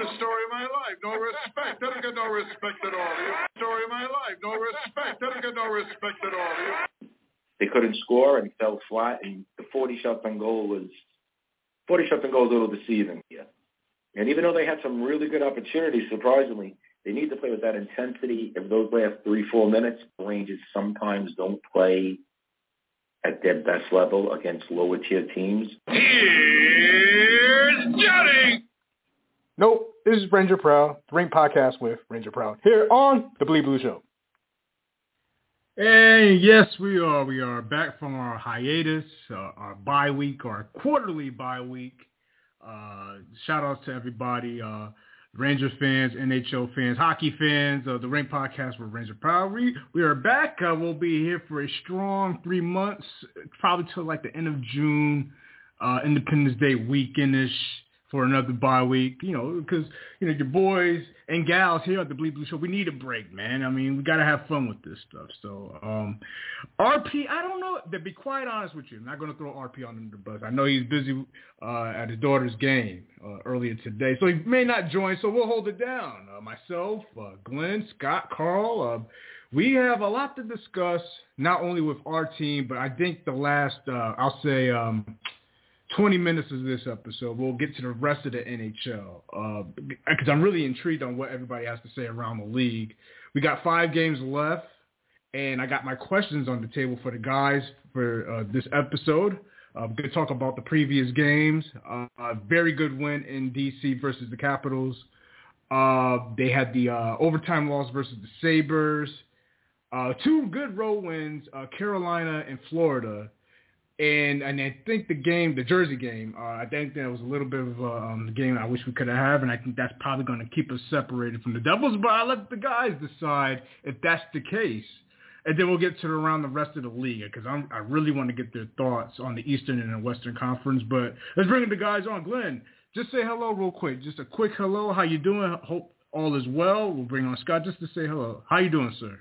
The story of my life. No respect. I don't get no respect at all. The story of my life. No respect. I don't get no respect at all. They couldn't score and fell flat, and the 40 shot on goal was 40 shots on goal is a little deceiving. Yeah. And even though they had some really good opportunities, surprisingly, they need to play with that intensity. If those last three, four minutes, the Rangers sometimes don't play at their best level against lower tier teams. Here's Johnny. Nope, this is Ranger Proud, the Rink Podcast with Ranger Proud, here on the Bleed Blue Show. And yes, we are. We are back from our hiatus, uh, our bye week, our quarterly bye week. Uh, shout out to everybody, uh, Ranger fans, NHL fans, hockey fans, uh, the Rink Podcast with Ranger Proud. We, we are back. Uh, we'll be here for a strong three months, probably till like the end of June, uh, Independence Day weekendish for another bye week, you know, because, you know, your boys and gals here at the Bleed Blue Show, we need a break, man. I mean, we got to have fun with this stuff. So, um, RP, I don't know, to be quite honest with you, I'm not going to throw RP on the bus. I know he's busy uh, at his daughter's game uh, earlier today, so he may not join, so we'll hold it down. Uh, myself, uh, Glenn, Scott, Carl, uh, we have a lot to discuss, not only with our team, but I think the last, uh, I'll say, um, 20 minutes of this episode. We'll get to the rest of the NHL because uh, I'm really intrigued on what everybody has to say around the league. We got five games left, and I got my questions on the table for the guys for uh, this episode. Uh, I'm going to talk about the previous games. Uh, a very good win in DC versus the Capitals. Uh, they had the uh, overtime loss versus the Sabres. two good road wins, Carolina and Florida and and I think the game, the Jersey game, uh, I think that was a little bit of a um, game I wish we could have and I think that's probably going to keep us separated from the Devils. But I let the guys decide if that's the case, and then we'll get to around the rest of the league because I really want to get their thoughts on the Eastern and the Western Conference. But let's bring the guys on. Glenn, just say hello real quick. Just a quick hello. How you doing? Hope all is well. We'll bring on Scott just to say hello. How you doing, sir?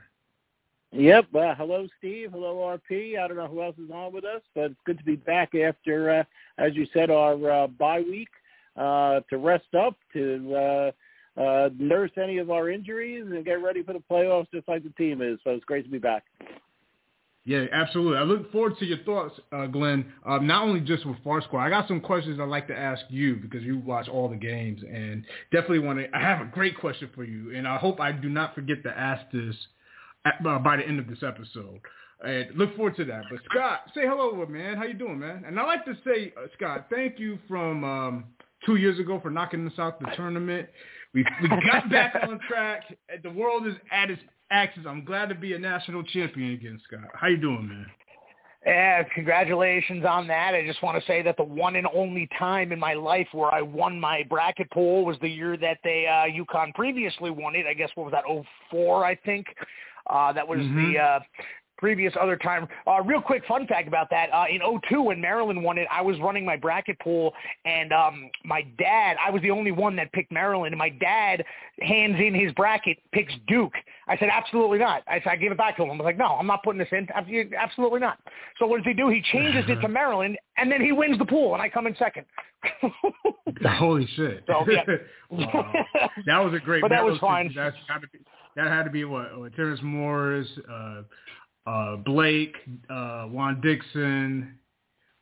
Yep. Uh, hello, Steve. Hello, RP. I don't know who else is on with us, but it's good to be back after, uh, as you said, our uh, bye week uh, to rest up, to uh, uh, nurse any of our injuries, and get ready for the playoffs, just like the team is. So it's great to be back. Yeah, absolutely. I look forward to your thoughts, uh, Glenn. Um, not only just with Far Squad, I got some questions I'd like to ask you because you watch all the games, and definitely want to. I have a great question for you, and I hope I do not forget to ask this at, uh, by the end of this episode. And look forward to that. But Scott, say hello, man. How you doing, man? And I like to say, uh, Scott, thank you from um, two years ago for knocking us out the tournament. We we got back on track. The world is at its axis. I'm glad to be a national champion again, Scott. How you doing, man? Yeah, congratulations on that. I just want to say that the one and only time in my life where I won my bracket pool was the year that they uh UConn previously won it. I guess what was that, oh four, I think. Uh, that was mm-hmm. the uh, previous other time. Uh, real quick fun fact about that. Uh, in 02 when Maryland won it, I was running my bracket pool and um, my dad, I was the only one that picked Maryland and my dad hands in his bracket, picks Duke. I said, absolutely not. I said, I gave it back to him. I was like, no, I'm not putting this in. Absolutely not. So what does he do? He changes it to Maryland and then he wins the pool and I come in second. Holy shit. So, yeah. wow. That was a great, but that, was, fine. That's gotta be, that had to be what, what Terrence Morris, uh, uh, Blake, uh, Juan Dixon.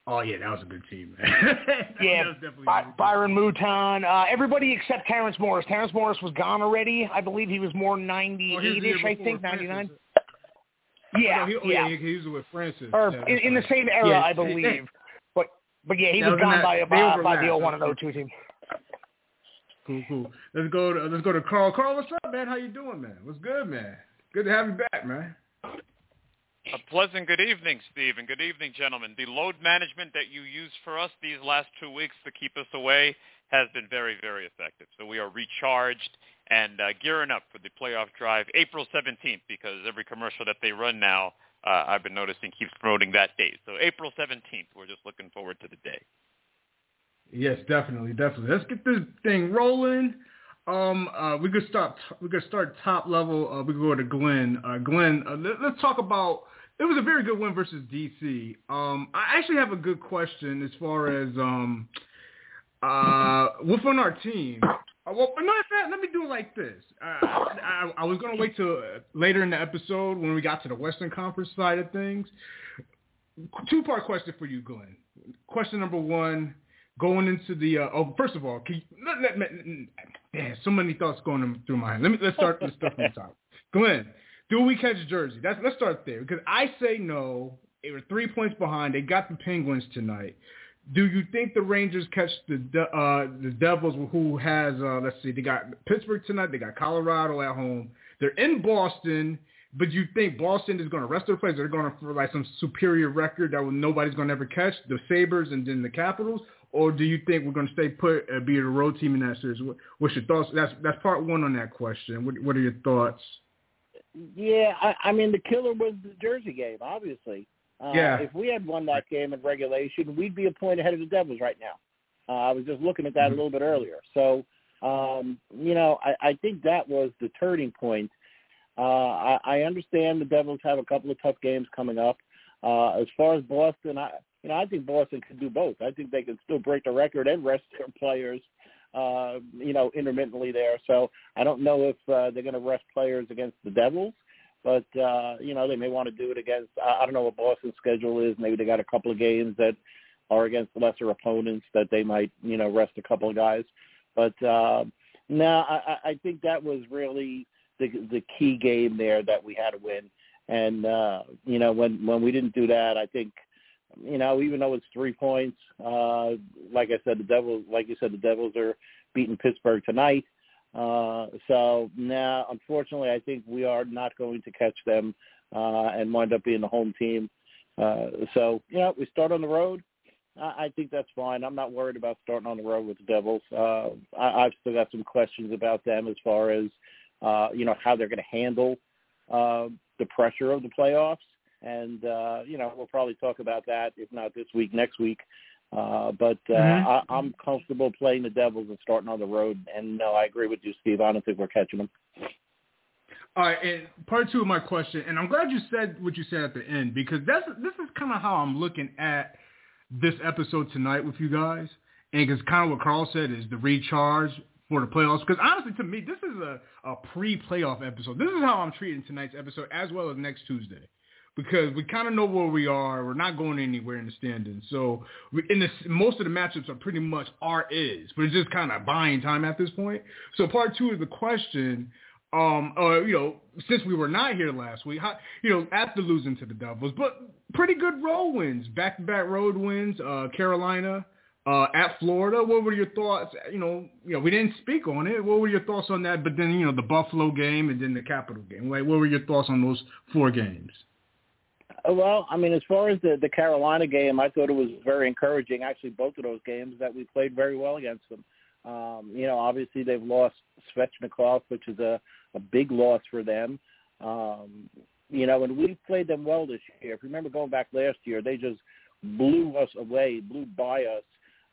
Oh yeah, that was a good team, man. yeah, By- Byron Mouton, uh, everybody except Terrence Morris. Terrence Morris was gone already. I believe he was more 98-ish, I think, 99. Yeah, oh, he, oh, yeah. yeah. He, was with Francis. Or in, in, the same era, yeah, I believe. but but yeah, he was, was gone by, by, by the 01 and 02 team. Cool, cool. Let's go to let's go to Carl. Carl, what's up, man? How you doing, man? What's good, man? Good to have you back, man. A pleasant good evening, Steve, and good evening, gentlemen. The load management that you used for us these last two weeks to keep us away has been very, very effective. So we are recharged and uh, gearing up for the playoff drive April 17th because every commercial that they run now, uh, I've been noticing keeps promoting that date. So April 17th, we're just looking forward to the day. Yes, definitely, definitely. Let's get this thing rolling. Um, uh, we could start. We could start top level. Uh, we could go to Glenn. Uh, Glenn, uh, let, us talk about. It was a very good win versus DC. Um, I actually have a good question as far as um, uh, within our team. Uh, well, no, let me do it like this. Uh, I, I, was going to wait till later in the episode when we got to the Western Conference side of things. Two-part question for you, Glenn. Question number one, going into the uh, oh, first of all, can let, let, let, so many thoughts going through my head. Let me let's start let's start from the top. Glenn, do we catch Jersey? That's let's start there because I say no. They were three points behind. They got the Penguins tonight. Do you think the Rangers catch the uh, the Devils, who has uh, let's see, they got Pittsburgh tonight, they got Colorado at home. They're in Boston, but you think Boston is going to rest their players? They're going to for like some superior record that nobody's going to ever catch, the Sabres and then the Capitals, or do you think we're going to stay put, uh, be a road team in that series? What, what's your thoughts? That's that's part one on that question. What what are your thoughts? Yeah, I, I mean the killer was the Jersey game, obviously. Uh, yeah. If we had won that game in regulation, we'd be a point ahead of the Devils right now. Uh, I was just looking at that a little bit earlier. So, um, you know, I, I think that was the turning point. Uh, I, I understand the Devils have a couple of tough games coming up. Uh, as far as Boston, I, you know, I think Boston can do both. I think they can still break the record and rest their players, uh, you know, intermittently there. So I don't know if uh, they're going to rest players against the Devils but uh, you know they may want to do it against. I, don't know what Boston's schedule is. Maybe they got a couple of games that are against lesser opponents that they might you know rest a couple of guys. But uh, no, I, I think that was really the the key game there that we had to win. And uh, you know when when we didn't do that, I think you know even though it's three points, uh, like I said, the Devils, like you said, the Devils are beating Pittsburgh tonight. Uh, so now, unfortunately, I think we are not going to catch them uh, and wind up being the home team. Uh, so, you know, we start on the road. I, I think that's fine. I'm not worried about starting on the road with the Devils. Uh, I, I've still got some questions about them as far as, uh, you know, how they're going to handle uh, the pressure of the playoffs. And, uh, you know, we'll probably talk about that, if not this week, next week. Uh, but uh, mm-hmm. I, I'm comfortable playing the Devils and starting on the road. And no, I agree with you, Steve. I don't think we're catching them. All right, and part two of my question, and I'm glad you said what you said at the end because that's this is kind of how I'm looking at this episode tonight with you guys, and because kind of what Carl said is the recharge for the playoffs. Because honestly, to me, this is a, a pre-playoff episode. This is how I'm treating tonight's episode as well as next Tuesday because we kind of know where we are. We're not going anywhere in the standings. So we, in this, most of the matchups are pretty much our is, but it's just kind of buying time at this point. So part two is the question. Um, uh, you know, since we were not here last week, how, you know, after losing to the Devils, but pretty good road wins, back-to-back road wins. Uh, Carolina, uh, at Florida. What were your thoughts? You know, you know, we didn't speak on it. What were your thoughts on that? But then, you know, the Buffalo game and then the Capital game. Like, what were your thoughts on those four games? Uh, well, I mean, as far as the the Carolina game, I thought it was very encouraging. Actually, both of those games that we played very well against them. Um, you know, obviously they've lost Svechnikov, which is a a big loss for them. Um, you know, and we played them well this year. If you remember going back last year, they just blew us away, blew by us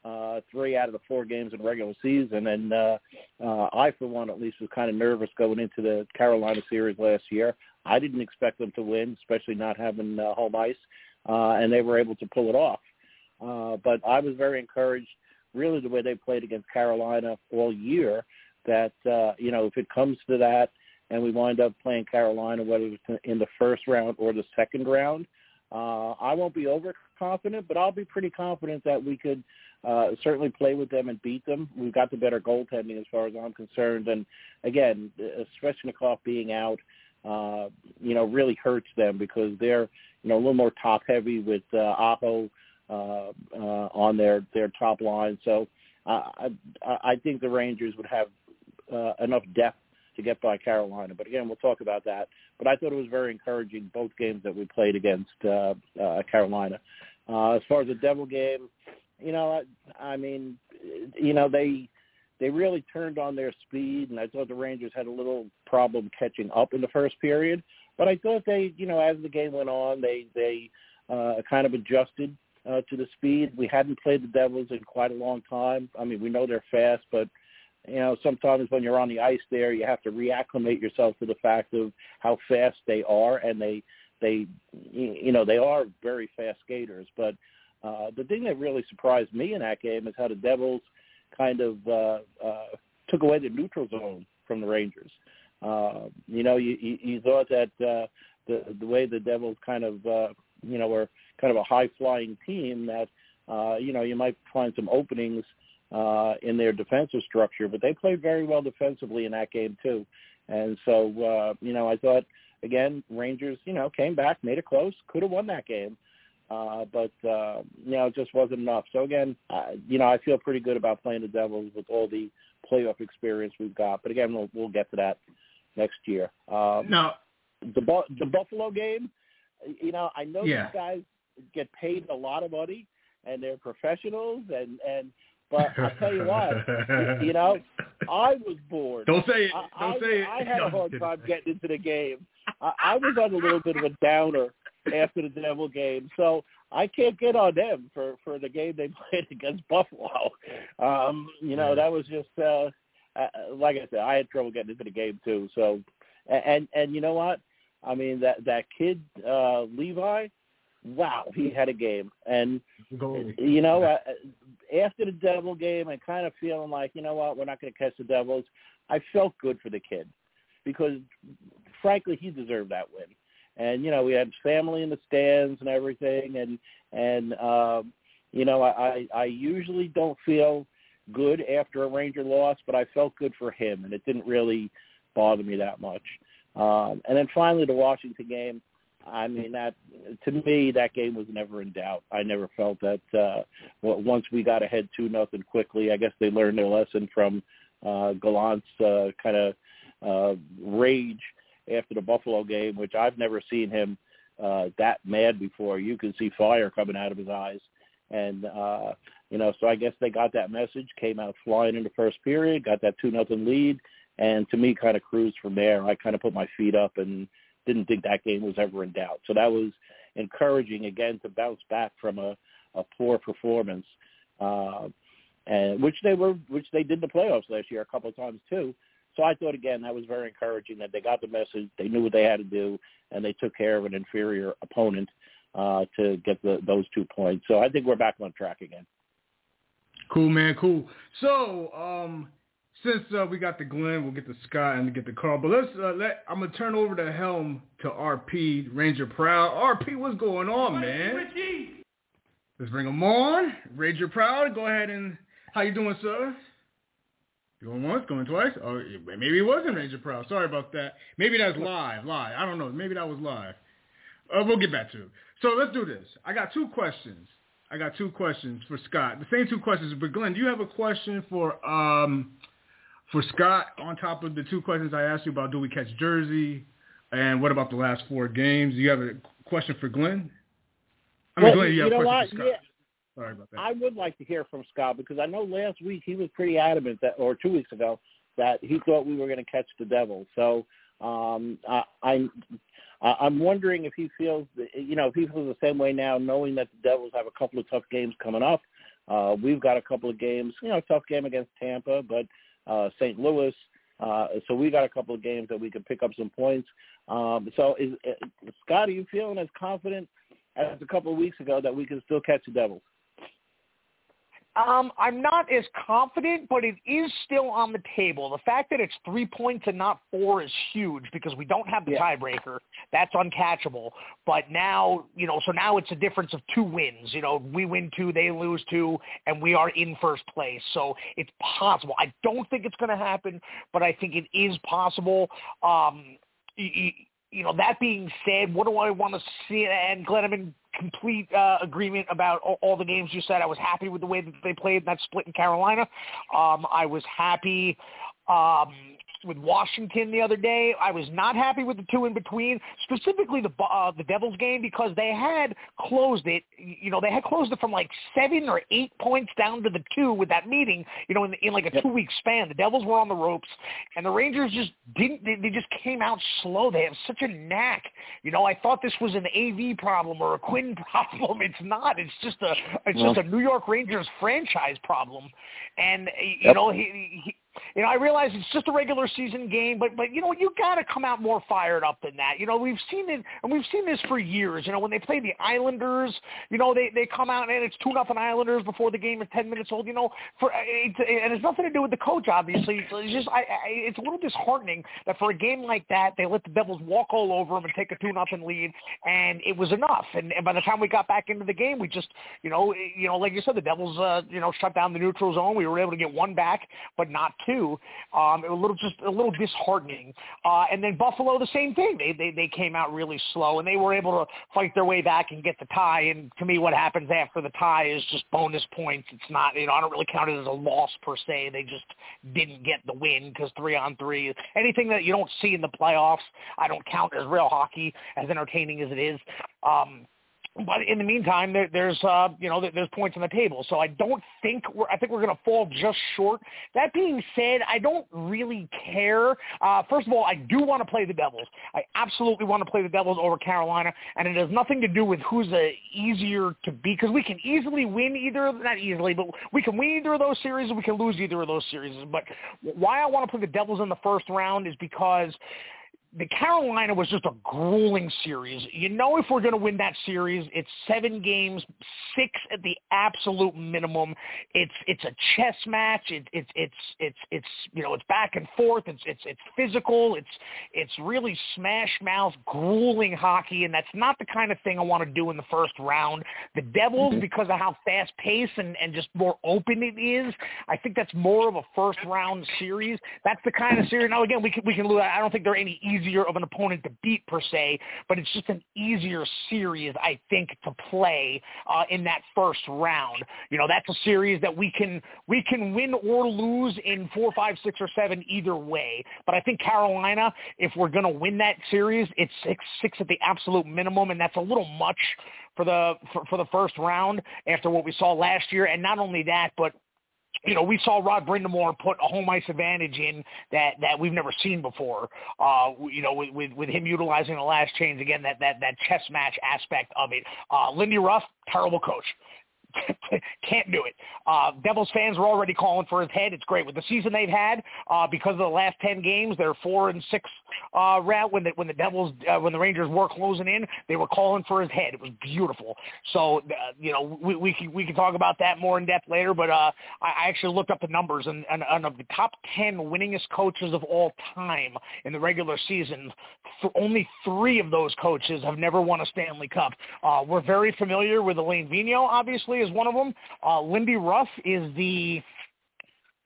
uh, three out of the four games in regular season. And uh, uh, I, for one, at least, was kind of nervous going into the Carolina series last year. I didn't expect them to win, especially not having uh, home ice, uh, and they were able to pull it off. Uh, but I was very encouraged, really, the way they played against Carolina all year. That uh, you know, if it comes to that, and we wind up playing Carolina, whether it's in the first round or the second round, uh, I won't be overconfident, but I'll be pretty confident that we could uh, certainly play with them and beat them. We've got the better goaltending as far as I'm concerned. And again, Svechnikov being out, uh, you know, really hurts them because they're, you know, a little more top heavy with uh, Aho uh, uh, on their their top line. So uh, I I think the Rangers would have uh, enough depth to get by Carolina. But again, we'll talk about that. But I thought it was very encouraging both games that we played against uh, uh, Carolina. Uh, as far as the Devil game, you know, I, I mean, you know, they they really turned on their speed, and I thought the Rangers had a little problem catching up in the first period. But I thought they, you know, as the game went on, they they uh, kind of adjusted uh, to the speed. We hadn't played the Devils in quite a long time. I mean, we know they're fast, but you know, sometimes when you're on the ice there, you have to reacclimate yourself to the fact of how fast they are, and they they you know they are very fast skaters. But uh, the thing that really surprised me in that game is how the Devils kind of uh, uh, took away the neutral zone from the Rangers. Uh, you know, you, you, thought that uh, the the way the Devils kind of uh, you know were kind of a high flying team that uh, you know you might find some openings in their defensive structure, but they played very well defensively in that game too. And so uh, you know I thought again Rangers you know came back, made it close, could have won that game. Uh, but uh, you know, it just wasn't enough. So again, uh, you know, I feel pretty good about playing the Devils with all the playoff experience we've got. But again, we'll we'll get to that next year. Um, no, the the Buffalo game. You know, I know yeah. these guys get paid a lot of money, and they're professionals, and and but I tell you what, you know, I was bored. Don't say it. Don't I, say I, it. I had a hard time getting into the game. I, I was on a little bit of a downer after the Devil game, so I can't get on them for for the game they played against Buffalo. Um, you know, that was just uh, uh, like I said, I had trouble getting into the game too. So, and and you know what? I mean that that kid uh, Levi, wow, he had a game, and you know uh, after the Devil game, and kind of feeling like you know what, we're not going to catch the Devils. I felt good for the kid because, frankly, he deserved that win. And you know, we had family in the stands and everything, and and um, you know, I I usually don't feel good after a Ranger loss, but I felt good for him, and it didn't really bother me that much. Um, and then finally, the Washington game. I mean, that to me, that game was never in doubt. I never felt that uh, once we got ahead two nothing quickly. I guess they learned their lesson from uh, Gallant's uh, kind of uh, rage after the Buffalo game, which I've never seen him uh, that mad before. You can see fire coming out of his eyes, and uh, you know, so I guess they got that message, came out flying in the first period, got that two nothing lead, and to me, kind of cruised from there. I kind of put my feet up and didn't think that game was ever in doubt. So that was encouraging again to bounce back from a, a poor performance, uh, and which they were, which they did in the playoffs last year a couple of times too. So I thought again that was very encouraging that they got the message, they knew what they had to do, and they took care of an inferior opponent uh, to get the, those two points. So I think we're back on track again. Cool, man. Cool. So, um, since uh, we got the Glenn, we'll get the Scott and get the Carl. But let's uh, let I'm gonna turn over the helm to RP Ranger Proud. RP, what's going on, man? Let's bring him on. Ranger Proud, go ahead and how you doing, sir? Going once, going twice. Oh, maybe it wasn't Ranger Proud. Sorry about that. Maybe that's live, live. I don't know. Maybe that was live. Uh, we'll get back to it. So let's do this. I got two questions. I got two questions for Scott. The same two questions. But Glenn, do you have a question for um for Scott on top of the two questions I asked you about do we catch Jersey and what about the last four games? Do you have a question for Glenn? I mean, well, Glenn, you, you have know a question what? for Scott. Yeah. Sorry about that. I would like to hear from Scott because I know last week he was pretty adamant that, or two weeks ago, that he thought we were going to catch the Devils. So um, I, I'm I'm wondering if he feels, you know, if he feels the same way now, knowing that the Devils have a couple of tough games coming up. Uh, we've got a couple of games, you know, tough game against Tampa, but uh, St. Louis. Uh, so we got a couple of games that we can pick up some points. Um, so, is, uh, Scott, are you feeling as confident as a couple of weeks ago that we can still catch the Devils? Um, I'm not as confident, but it is still on the table. The fact that it's three points and not four is huge because we don't have the Yeah. tiebreaker. That's uncatchable. But now, you know, so now it's a difference of two wins. You know, we win two, they lose two, and we are in first place. So it's possible. I don't think it's going to happen, but I think it is possible. Um, you know, that being said, what do I want to see? And Glenn, I'm in complete uh, agreement about all, all the games you said. I was happy with the way that they played in that split in Carolina. Um, I was happy um, with Washington the other day. I was not happy with the two in between, specifically the uh, the Devils game because they had closed it. You know, they had closed it from like seven or eight points down to the two with that meeting. You know, in, in like a two week span, the Devils were on the ropes, and the Rangers just didn't. They, they just came out slow. They have such a knack. You know, I thought this was an AV problem or a Quinn problem. It's not. It's just a it's just a New York Rangers franchise problem, and you Yep. know he, he You know, I realize it's just a regular season game, but but you know, you got to come out more fired up than that. You know, we've seen it, and we've seen this for years. You know, when they play the Islanders, you know, they they come out and it's two nothing Islanders before the game is ten minutes old. You know, for it's, and it's nothing to do with the coach, obviously. It's just I, I it's a little disheartening that for a game like that, they let the Devils walk all over them and take a two nothing lead, and it was enough. And, and by the time we got back into the game, we just you know you know like you said, the Devils uh, you know shut down the neutral zone. We were able to get one back, but not two. Um, it was a little just a little disheartening. Uh, and then Buffalo, the same thing. They, they they came out really slow, and they were able to fight their way back and get the tie. And to me, what happens after the tie is just bonus points. It's not you know I don't really count it as a loss per se. They just didn't get the win because three on three, anything that you don't see in the playoffs, I don't count as real hockey, as entertaining as it is. Um, but in the meantime, there, there's uh, you know there's points on the table. So I don't think we're I think we're going to fall just short. That being said, I don't really care. Uh, first of all, I do want to play the Devils. I absolutely want to play the Devils over Carolina, and it has nothing to do with who's a easier to beat because we can easily win either not easily, but we can win either of those series and we can lose either of those series. But why I want to play the Devils in the first round is because the Carolina was just a grueling series. You know, if we're going to win that series, it's seven games, six at the absolute minimum. It's it's a chess match. It, it, it's it's it's you know it's back and forth. It's it's it's physical. It's it's really smash mouth, grueling hockey, and that's not the kind of thing I want to do in the first round. The Devils, mm-hmm. because of how fast paced and and just more open it is, I think that's more of a first round series. That's the kind of series. Now again, we can we can lose. I don't think there are any easy easier of an opponent to beat per se, but it's just an easier series, I think, to play uh, in that first round. You know, that's a series that we can we can win or lose in four, five, six, or seven either way. But I think Carolina, if we're going to win that series, it's six six at the absolute minimum, and that's a little much for the for, for the first round after what we saw last year. And not only that, but you know, we saw Rod Brind'Amour put a home ice advantage in that that we've never seen before. Uh, you know, with, with with him utilizing the last change again, that that that chess match aspect of it. Uh, Lindy Ruff, terrible coach. Can't do it. Uh, Devils fans are already calling for his head. It's great with the season they've had uh, because of the last ten games. They're four and six uh, route when the when the Devils uh, when the Rangers were closing in. They were calling for his head. It was beautiful. So uh, you know we we can we can talk about that more in depth later. But uh, I, I actually looked up the numbers and, and, and of the top ten winningest coaches of all time in the regular season, only three of those coaches have never won a Stanley Cup. Uh, we're very familiar with Alain Vigneault, obviously is one of them. Uh, Lindy Ruff is the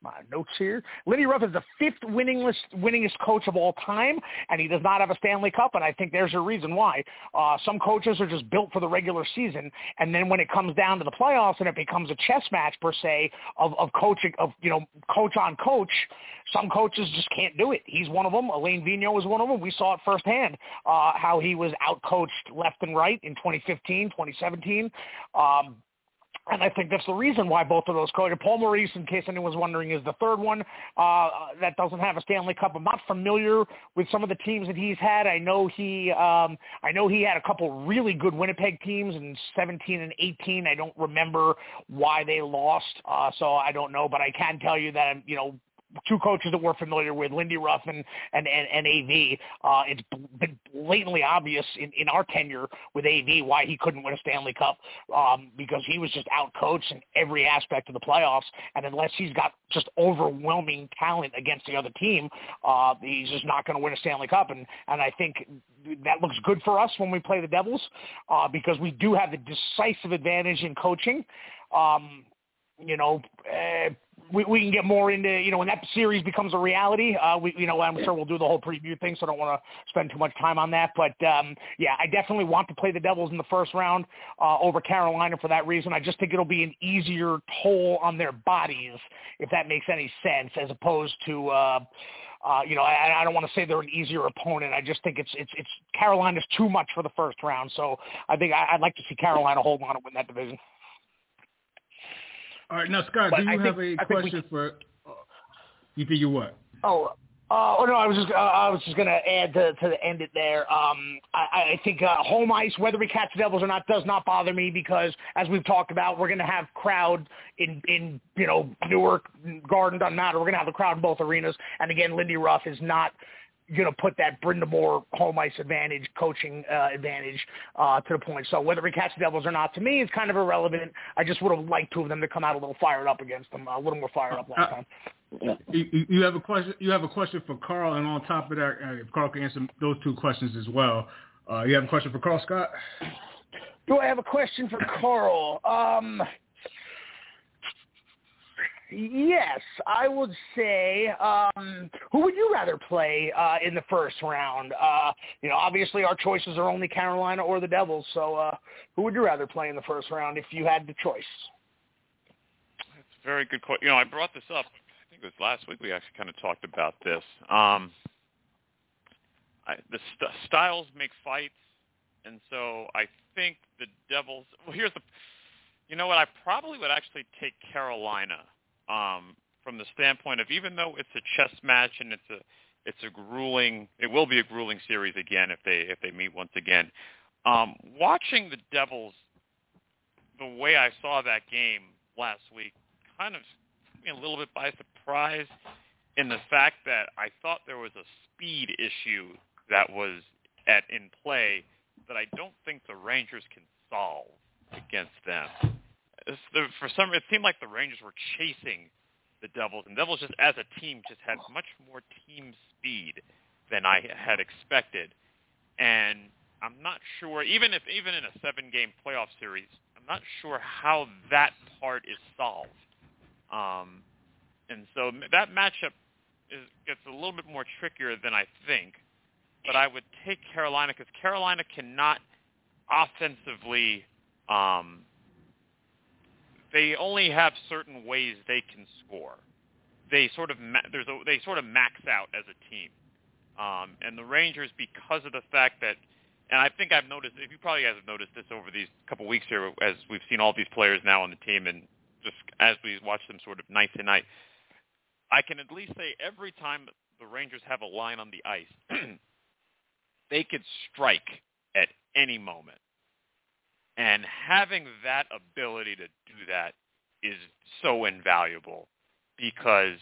my notes here. Lindy Ruff is the fifth winningest winningest coach of all time, and he does not have a Stanley Cup. And I think there's a reason why. Uh, some coaches are just built for the regular season, and then when it comes down to the playoffs and it becomes a chess match per se of of coaching of you know coach on coach, some coaches just can't do it. He's one of them. Alain Vigneault is one of them. We saw it firsthand uh, how he was outcoached left and right in 2015, 2017. Um, and I think that's the reason why both of those coaches, Paul Maurice, in case anyone was wondering, is the third one uh, that doesn't have a Stanley Cup. I'm not familiar with some of the teams that he's had. I know he, um, I know he had a couple really good Winnipeg teams in 17 and 18. I don't remember why they lost, uh, so I don't know. But I can tell you that you know two coaches that we're familiar with, Lindy Ruff and, and, and, and AV. Uh, it's been blatantly obvious in, in our tenure with AV why he couldn't win a Stanley Cup um, because he was just out-coached in every aspect of the playoffs. And unless he's got just overwhelming talent against the other team, uh, he's just not going to win a Stanley Cup. And, and I think that looks good for us when we play the Devils uh, because we do have the decisive advantage in coaching. Um, you know, uh, we, we can get more into, you know, when that series becomes a reality, uh, we, you know, I'm sure we'll do the whole preview thing, so I don't want to spend too much time on that. But, um, yeah, I definitely want to play the Devils in the first round uh, over Carolina for that reason. I just think it'll be an easier toll on their bodies, if that makes any sense, as opposed to, uh, uh, you know, I, I don't want to say they're an easier opponent. I just think it's it's it's Carolina's too much for the first round. So I think I, I'd like to see Carolina hold on to win that division. All right, now Scott, but do you I have think, a question we, for? Uh, you think you what? Oh, Uh, oh no, I was just uh, I was just gonna add to to the end it there. Um, I, I think uh, home ice, whether we catch the Devils or not, does not bother me because as we've talked about, we're gonna have crowd in in you know Newark, Garden doesn't matter. We're gonna have a crowd in both arenas, and again, Lindy Ruff is not going to put that Brind'Amour Moore home ice advantage, coaching uh, advantage uh, to the point. So whether we catch the Devils or not, to me, is kind of irrelevant. I just would have liked two of them to come out a little fired up against them, a little more fired up last uh, time. You, you have a question. You have a question for Carl, and on top of that, uh, if Carl can answer those two questions as well. Uh, you have a question for Carl Scott? Do I have a question for Carl? Um, Yes, I would say. Um, who would you rather play uh, in the first round? Uh, you know, obviously our choices are only Carolina or the Devils. So, uh, who would you rather play in the first round if you had the choice? That's a very good question. You know, I brought this up. I think it was last week. We actually kind of talked about this. Um, I, the st- styles make fights, and so I think the Devils. Well, here's the. You know what? I probably would actually take Carolina um, from the standpoint of even though it's a chess match and it's a it's a grueling it will be a grueling series again if they if they meet once again. Um, watching the Devils the way I saw that game last week kind of took me a little bit by surprise in the fact that I thought there was a speed issue that was at in play that I don't think the Rangers can solve against them for some it seemed like the Rangers were chasing the Devils, and Devils just as a team just had much more team speed than I had expected, and I'm not sure even if even in a seven game playoff series, I'm not sure how that part is solved. Um, and so that matchup is, gets a little bit more trickier than I think. But I would take Carolina because Carolina cannot offensively um, they only have certain ways they can score. They sort of ma- there's a, they sort of max out as a team, um, and the Rangers because of the fact that, and I think I've noticed. If you probably guys have noticed this over these couple weeks here, as we've seen all these players now on the team, and just as we watch them sort of night to night, I can at least say every time the Rangers have a line on the ice, they could strike at any moment. And having that ability to do that is so invaluable because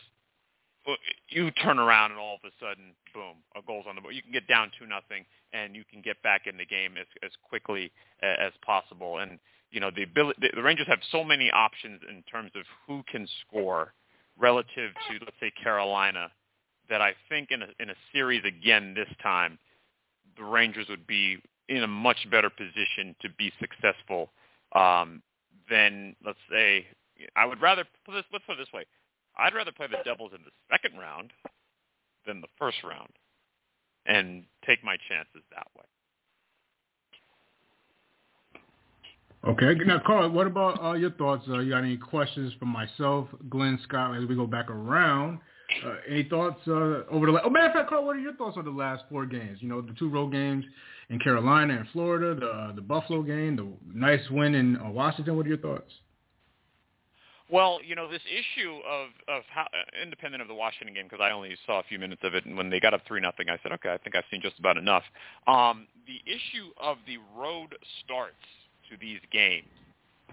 you turn around and all of a sudden, boom, a goal's on the board. You can get down two nothing, and you can get back in the game as as quickly as possible. And you know the ability, the Rangers have so many options in terms of who can score relative to let's say Carolina that I think in a in a series again this time, the Rangers would be in a much better position to be successful um, than, let's say, I would rather let's put it this way: I'd rather play the Devils in the second round than the first round, and take my chances that way. Okay. Now, Carl, what about uh, your thoughts? Uh, you got any questions for myself, Glenn Scott, as we go back around? Uh, any thoughts uh, over the? Last, oh, matter of fact, Carl, what are your thoughts on the last four games? You know, the two road games in Carolina and Florida, the the Buffalo game, the nice win in uh, Washington. What are your thoughts? Well, you know, this issue of of how uh, independent of the Washington game because I only saw a few minutes of it, and when they got up three nothing, I said, okay, I think I've seen just about enough. Um, the issue of the road starts to these games,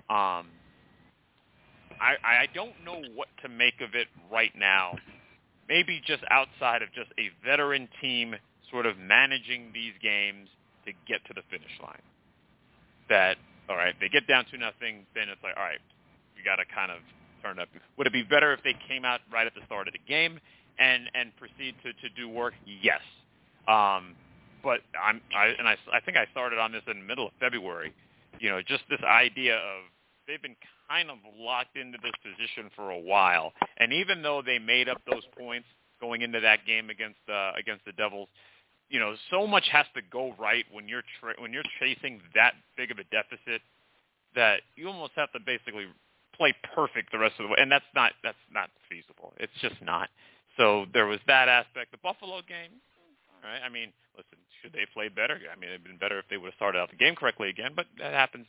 um, I I don't know what to make of it right now. Maybe just outside of just a veteran team sort of managing these games to get to the finish line. That all right, they get down to nothing, then it's like all right, you got to kind of turn up. Would it be better if they came out right at the start of the game and and proceed to to do work? Yes. Um, but I'm I and I I think I started on this in the middle of February. You know, just this idea of they've been kind of locked into this position for a while, and even though they made up those points going into that game against uh, against the Devils, you know, so much has to go right when you're tra- when you're chasing that big of a deficit that you almost have to basically play perfect the rest of the way, and that's not that's not feasible. It's just not. So there was that aspect. The Buffalo game, all right. I mean, listen, should they play better? I mean, it'd been better if they would have started out the game correctly again, but that happens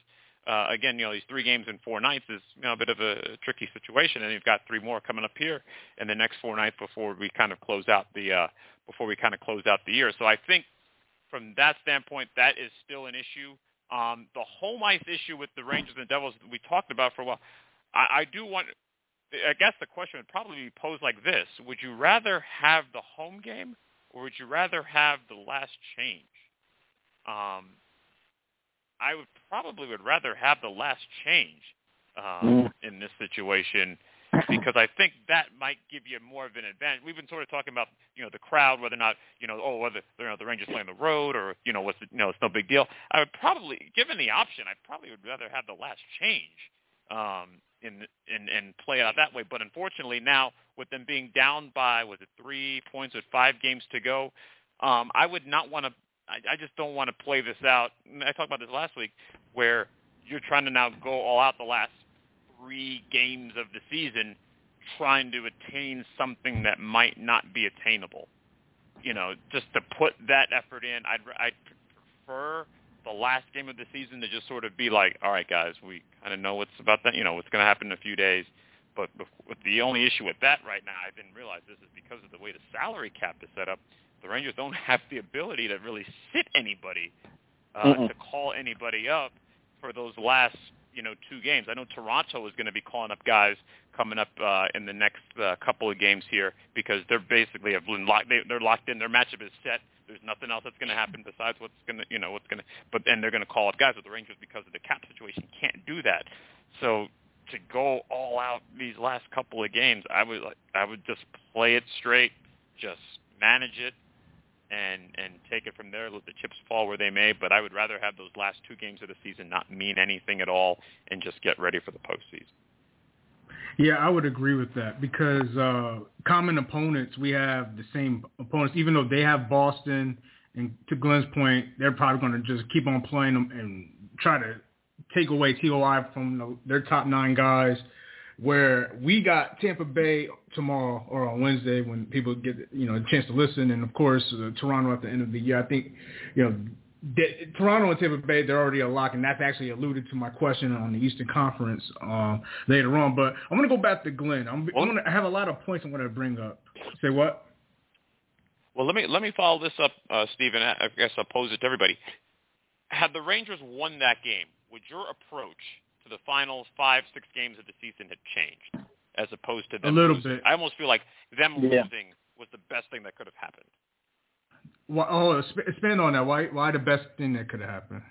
uh, again, you know, these three games in four nights is you know a bit of a tricky situation, and you've got three more coming up here in the next four nights before we kind of close out the uh, before we kind of close out the year. So I think from that standpoint, that is still an issue. Um, the home ice issue with the Rangers and the Devils we talked about for a while. I, I do want. I guess the question would probably be posed like this: Would you rather have the home game, or would you rather have the last change? Um, I would probably would rather have the last change um, mm. in this situation because I think that might give you more of an advantage. We've been sort of talking about you know the crowd, whether or not you know oh whether you know the Rangers playing the road or you know what's the, you know it's no big deal. I would probably, given the option, I probably would rather have the last change um, in and and play it out that way. But unfortunately now with them being down by was it three points with five games to go, um, I would not want to I, I just don't want to play this out. I talked about this last week, where you're trying to now go all out the last three games of the season, trying to attain something that might not be attainable. You know, just to put that effort in, I'd I'd prefer the last game of the season to just sort of be like, all right, guys, we kind of know what's about that. You know, what's going to happen in a few days. But the only issue with that right now, I didn't realize this is because of the way the salary cap is set up the Rangers don't have the ability to really sit anybody uh, mm-hmm. to call anybody up for those last you know two games. I know Toronto is going to be calling up guys coming up uh, in the next uh, couple of games here because they're basically have been locked. They, they're locked in. Their matchup is set. There's nothing else that's going to happen besides what's going to you know what's going to. But then they're going to call up guys with the Rangers because of the cap situation can't do that. So to go all out these last couple of games, I would I would just play it straight, just manage it, and and take it from there. Let the chips fall where they may. But I would rather have those last two games of the season not mean anything at all, and just get ready for the postseason. Yeah, I would agree with that because uh, common opponents, we have the same opponents, even though they have Boston. And to Glenn's point, they're probably going to just keep on playing them and try to take away TOI from the, their top nine guys where we got Tampa Bay tomorrow or on Wednesday when people get you know a chance to listen, and of course uh, Toronto at the end of the year. I think you know de- Toronto and Tampa Bay they're already a lock, and that's actually alluded to my question on the Eastern Conference uh, later on. But I'm going to go back to Glenn. I'm, I'm going to have a lot of points I'm to bring up. Say what? Well, let me let me follow this up, uh, Stephen. I guess I'll pose it to everybody. Had the Rangers won that game, would your approach to the final five, six games of the season had changed, as opposed to them a little losing. bit. I almost feel like them yeah. losing was the best thing that could have happened. Well, oh, expand on that. Why? Why the best thing that could have happened?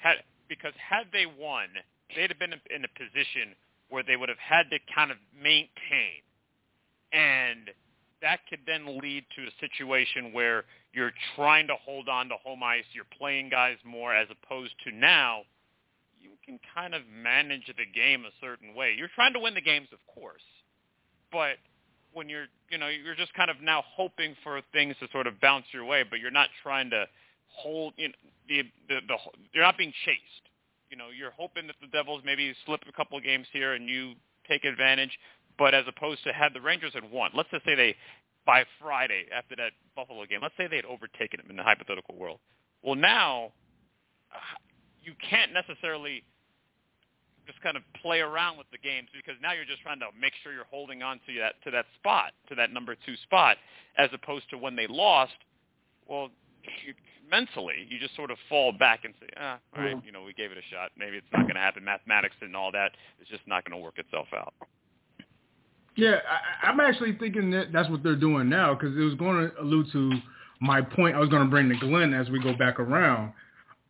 Had because had they won, they'd have been in a position where they would have had to kind of maintain, and that could then lead to a situation where you're trying to hold on to home ice, you're playing guys more, as opposed to now you can kind of manage the game a certain way. You're trying to win the games, of course, but when you're, you know, you're just kind of now hoping for things to sort of bounce your way, but you're not trying to hold, you know, the, the, the, you're not being chased. You know, you're hoping that the Devils maybe slip a couple of games here and you take advantage, but as opposed to had the Rangers had won, let's just say they, by Friday after that Buffalo game, let's say they had overtaken them in the hypothetical world. Well, now uh, you can't necessarily just kind of play around with the games because now you're just trying to make sure you're holding on to that to that spot, to that number two spot, as opposed to when they lost. Well, you, mentally, you just sort of fall back and say, ah, all right, you know, we gave it a shot. Maybe it's not going to happen. Mathematics and all that is just not going to work itself out. Yeah, I, I'm actually thinking that that's what they're doing now because it was going to allude to my point I was going to bring to Glenn as we go back around.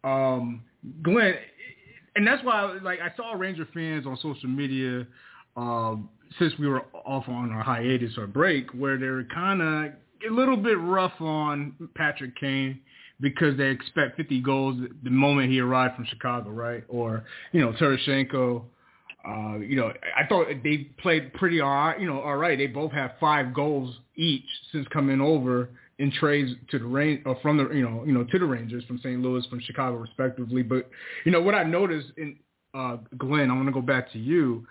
Um, Glenn, and that's why like I saw Ranger fans on social media um, since we were off on our hiatus or break, where they were kind of a little bit rough on Patrick Kane because they expect 50 goals the moment he arrived from Chicago, right? Or you know Tarasenko. Uh, you know, I thought they played pretty all right. You know, all right. They both have five goals each since coming over, in trades to the range or from the you know you know to the Rangers from St. Louis from Chicago respectively. But you know what I noticed in uh, Glenn, I want to go back to you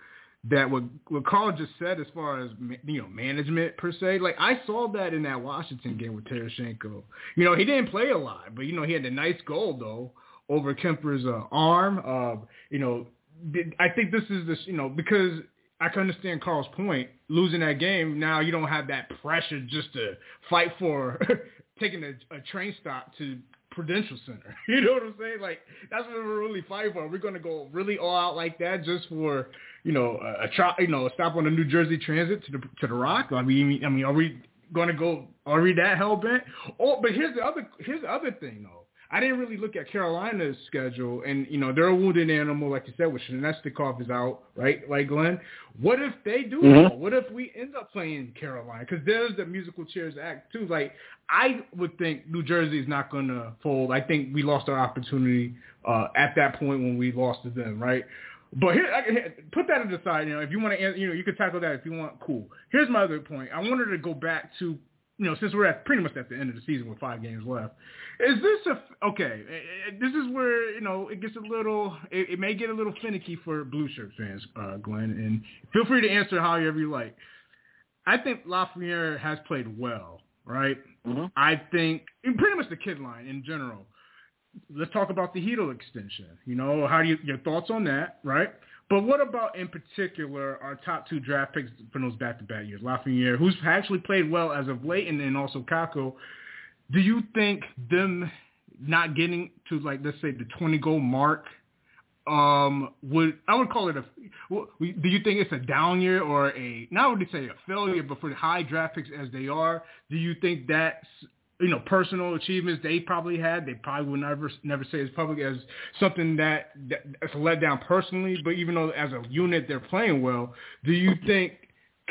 that what what Carl just said as far as you know management per se. Like I saw that in that Washington game with Tarasenko. You know he didn't play a lot, but you know he had a nice goal though over Kuemper's uh, arm. Uh, you know, I think this is this, you know, because I can understand Carl's point. Losing that game, now you don't have that pressure just to fight for taking a, a train stop to Prudential Center. You know what I'm saying? Like that's what we're really fighting for. We're gonna go really all out like that just for you know a, a try, you know a stop on the New Jersey Transit to the to the Rock. I mean, I mean, are we gonna go? Are we that hell bent? Oh, but here's the other here's the other thing though. I didn't really look at Carolina's schedule, and you know they're a wounded animal, like you said, with Svechnikov is out, right? Like Glenn, what if they do? Mm-hmm. What if we end up playing Carolina? Because there's the musical chairs act too. Like I would think New Jersey is not going to fold. I think we lost our opportunity uh, at that point when we lost to them, right? But here, I, put that aside. You know, if you want to, you know, you can tackle that if you want. Cool. Here's my other point. I wanted to go back to you know, since we're at pretty much at the end of the season with five games left, is this a okay? Eh, eh, this is where you know it gets a little, it, it may get a little finicky for blue shirt fans, uh, Glenn, and feel free to answer however you like. I think Lafreniere has played well, right? Mm-hmm. I think pretty much the kid line in general. Let's talk about the Chytil extension. You know, how do you your thoughts on that, right? But what about in particular our top two draft picks from those back-to-back years, Lafreniere, who's actually played well as of late, and then also Kakko. Do you think them not getting to like let's say the 20 goal mark um would I would call it a do you think it's a down year or a not would say a failure but for the high draft picks as they are do you think that's you know, personal achievements they probably had. They probably would never never say as public as something that that's a letdown personally. But even though as a unit they're playing well, do you think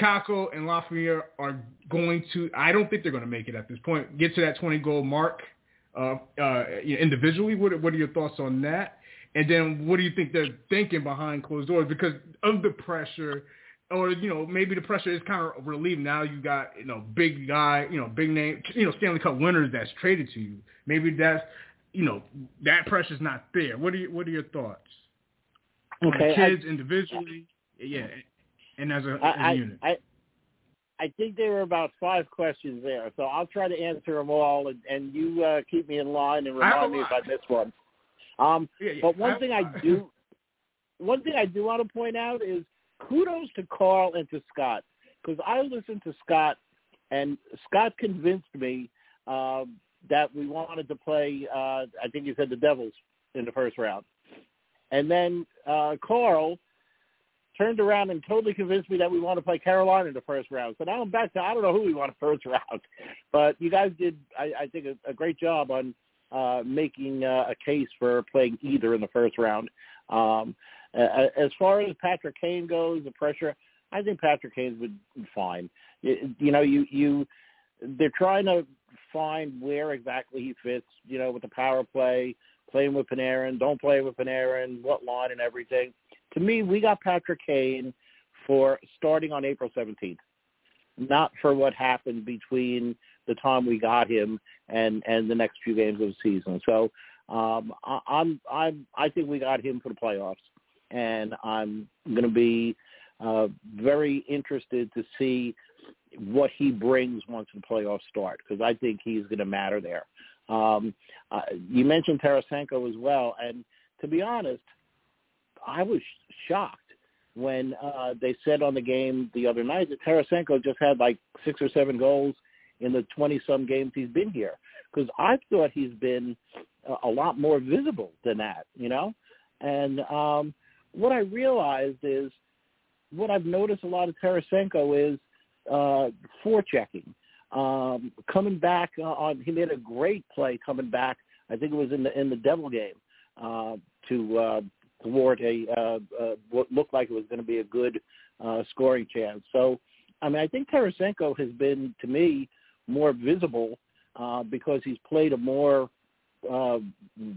Kakko and Lafreniere are going to? I don't think they're going to make it at this point. Get to that 20 goal mark uh, uh, individually. What what are your thoughts on that? And then what do you think they're thinking behind closed doors because of the pressure or you know maybe the pressure is kind of relieved now. You got you know big guy, you know big name, you know Stanley Cup winners that's traded to you. Maybe that's you know that pressure's not there. What are you, what are your thoughts? Okay, kids I, individually, yeah, and as a, as I, a unit. I, I think there were about five questions there, so I'll try to answer them all, and, and you uh, keep me in line and remind me if I miss one. Um, yeah, yeah. But one thing I do, one thing I do want to point out is kudos to Carl and to Scott because I listened to Scott, and Scott convinced me uh, that we wanted to play. Uh, I think he said the Devils in the first round, and then uh, Carl turned around and totally convinced me that we want to play Carolina in the first round. So now I'm back to I don't know who we want first round, but you guys did I, I think a, a great job on uh, making uh, a case for playing either in the first round. Um, uh, as far as Patrick Kane goes, the pressure, I think Patrick Kane's been fine. You, you know, you you they're trying to find where exactly he fits. You know, with the power play, playing with Panarin, don't play with Panarin, what line and everything. To me, we got Patrick Kane for starting on April 17th, not for what happened between the time we got him and and the next few games of the season. So um, I, I'm I'm I think we got him for the playoffs and I'm going to be uh, very interested to see what he brings once the playoffs start because I think he's going to matter there. Um, uh, you mentioned Tarasenko as well, and to be honest, I was shocked when uh, they said on the game the other night that Tarasenko just had like six or seven goals in the 20-some games he's been here because I thought he's been a, a lot more visible than that, you know? And um, what I realized is what I've noticed a lot of Tarasenko is uh, forechecking. Um, coming back on, he made a great play coming back. I think it was in the in the Devil game uh, to uh, thwart a uh, uh, what looked like it was going to be a good uh, scoring chance. So, I mean, I think Tarasenko has been to me more visible uh, because he's played a more uh,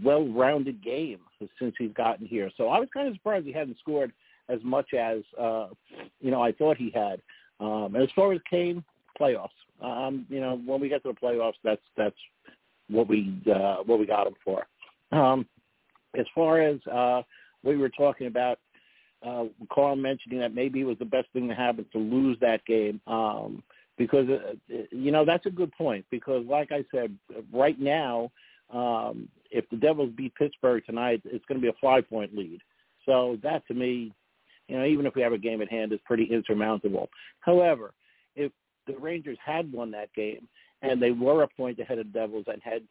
well-rounded game since he's gotten here. So I was kind of surprised he hadn't scored as much as uh, you know I thought he had. Um, as far as Kane, playoffs. Um, you know, when we get to the playoffs, that's that's what we uh, what we got him for. Um, as far as uh, we were talking about, uh, Carl mentioning that maybe it was the best thing to happen to lose that game. Um, because uh, you know that's a good point. Because like I said, right now um, if the Devils beat Pittsburgh tonight, it's going to be a five-point lead. So that to me, you know, even if we have a game at hand, is pretty insurmountable. However, if the Rangers had won that game and they were a point ahead of the Devils and had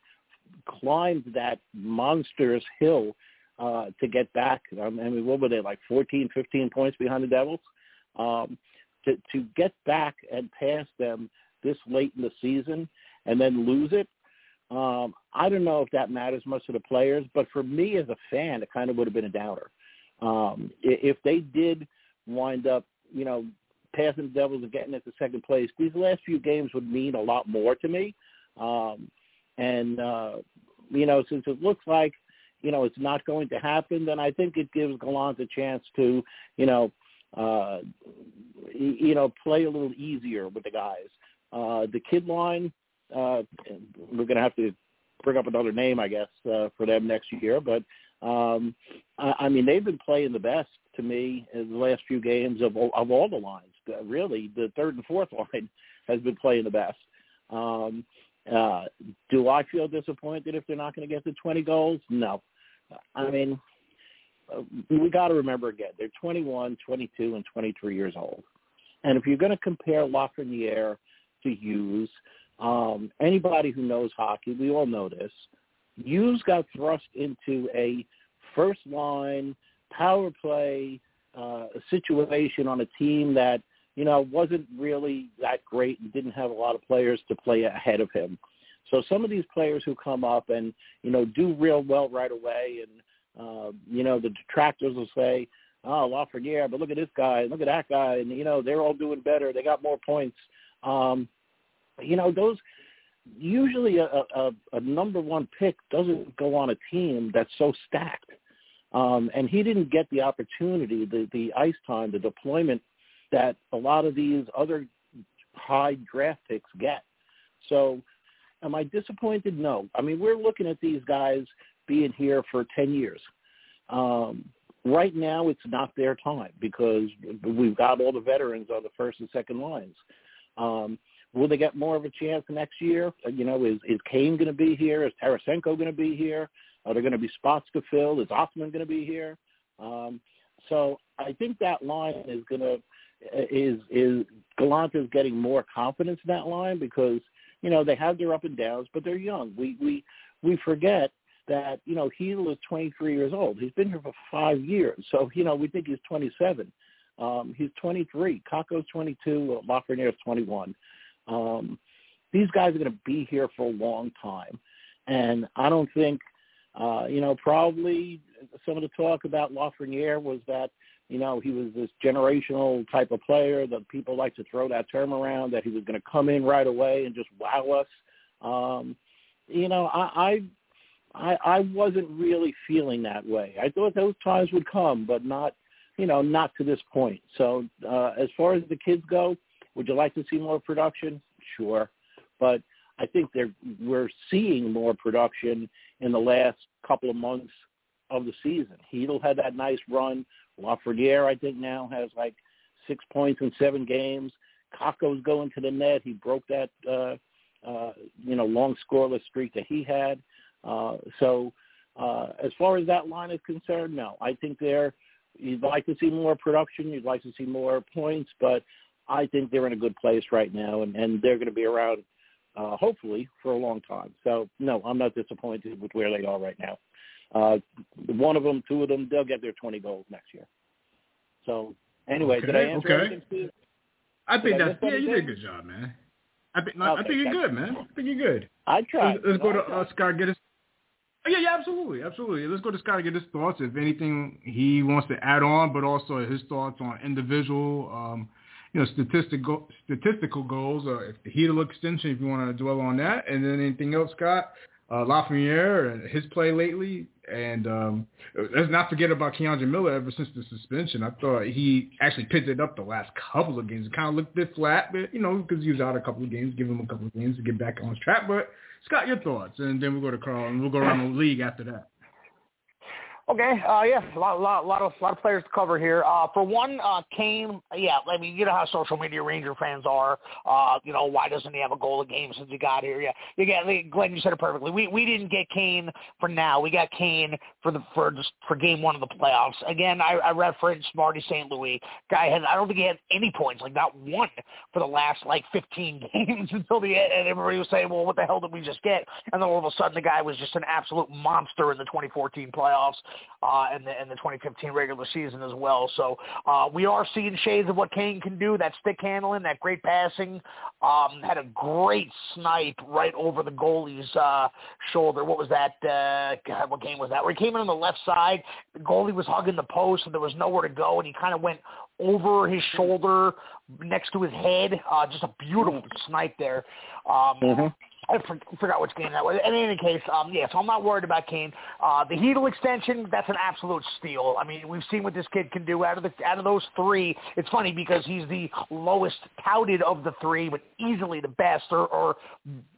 climbed that monstrous hill uh, to get back, I mean, what were they, like 14, 15 points behind the Devils? Um, to, to get back and pass them this late in the season and then lose it, um, I don't know if that matters much to the players, but for me as a fan, it kind of would have been a downer. Um, if they did wind up, you know, passing the Devils and getting into second place, these last few games would mean a lot more to me. Um, and, uh, you know, since it looks like, you know, it's not going to happen, then I think it gives Gallant a chance to, you know, uh, you know, play a little easier with the guys. Uh, the kid line, uh, we're going to have to bring up another name, I guess, uh, for them next year. But um, I, I mean, they've been playing the best to me in the last few games of of all the lines. Really, the third and fourth line has been playing the best. Um, uh, do I feel disappointed if they're not going to get to 20 goals? No. I mean, uh, we got to remember again, they're 21, 22, and 23 years old. And if you're going to compare Lafreniere to Hughes, um, anybody who knows hockey, we all know this. Hughes got thrust into a first line power play uh, situation on a team that you know wasn't really that great and didn't have a lot of players to play ahead of him. So some of these players who come up and you know do real well right away, and uh, you know the detractors will say, "Oh, Lafreniere, but look at this guy, look at that guy," and you know they're all doing better. They got more points. Um, you know, those usually a, a, a number one pick doesn't go on a team that's so stacked. Um, and he didn't get the opportunity, the, the ice time, the deployment that a lot of these other high draft picks get. So am I disappointed? No. I mean, we're looking at these guys being here for 10 years. Um, right now, it's not their time because we've got all the veterans on the first and second lines. Um, Will they get more of a chance next year? Uh, you know, is is Kane going to be here? Is Tarasenko going to be here? Are there going to be spots to fill? Is Osman going to be here? Um, so I think that line is going to is is Gallant is getting more confidence in that line because you know they have their up and downs, but they're young. We we we forget that you know Chytil is 23 years old. He's been here for five years, so you know we think he's 27. Um, he's 23. Kakko's 22. Lafreniere is 21. Um, these guys are going to be here for a long time, and I don't think, uh, you know, probably some of the talk about Lafreniere was that, you know, he was this generational type of player that people like to throw that term around, that he was going to come in right away and just wow us. Um, you know, I, I, I, wasn't really feeling that way. I thought those times would come, but not, you know, not to this point. So uh, as far as the kids go, would you like to see more production? Sure, but I think they're, we're seeing more production in the last couple of months of the season. Chytil had that nice run. Lafreniere, I think, now has like six points in seven games. Kakko's going to the net. He broke that, uh, uh, you know, long scoreless streak that he had. Uh, so uh, as far as that line is concerned, no. I think they're, you'd like to see more production. You'd like to see more points, but I think they're in a good place right now, and, and they're going to be around, uh, hopefully, for a long time. So, no, I'm not disappointed with where they are right now. Uh, one of them, two of them, they'll get their 20 goals next year. So, anyway, okay, did I answer okay. anything, Steve? I think Did that's yeah, you did a good job, man. I think Okay, I think you're good, man. I think you're good. I tried. Let's, let's go to uh, Scott. Get his. Oh, yeah, yeah, absolutely, absolutely. Let's go to Scott and get his thoughts. If anything he wants to add on, but also his thoughts on individual, um, you know, statistical statistical goals. Uh, if the Chytil extension, if you want to dwell on that, and then anything else, Scott. Uh, Lafreniere and his play lately, and um, let's not forget about K'Andre Miller. Ever since the suspension, I thought he actually picked it up the last couple of games. It kind of looked a bit flat, but you know, because he was out a couple of games, give him a couple of games to get back on his track. But Scott, your thoughts, and then we'll go to Carl, and we'll go around the league after that. Okay, uh, yeah, a lot, lot, lot of, lot of players to cover here. Uh, for one, uh, Kane, yeah, I mean, you know how social media Ranger fans are. Uh, you know, why doesn't he have a goal a game since he got here? Yeah, you get, Glenn, you said it perfectly. We we didn't get Kane for now. We got Kane for the for just for game one of the playoffs. Again, I, I referenced Marty St. Louis. Guy had, I don't think he had any points, like not one for the last like 15 games until the end. And everybody was saying, well, what the hell did we just get? And then all of a sudden, the guy was just an absolute monster in the 2014 playoffs uh, and the and the 2015 regular season as well. So uh, we are seeing shades of what Kane can do. That stick handling, that great passing. Um, had a great snipe right over the goalie's uh, shoulder. What was that? Uh, God, what game was that? Where he came in on the left side, the goalie was hugging the post, and there was nowhere to go, and he kind of went over his shoulder next to his head. Uh, just a beautiful snipe there. Um, mm-hmm. I forgot which game that was. In any case, um, yeah, so I'm not worried about Kane. Uh, the Chytil extension, that's an absolute steal. I mean, we've seen what this kid can do out of the out of those three. It's funny because he's the lowest touted of the three, but easily the best or, or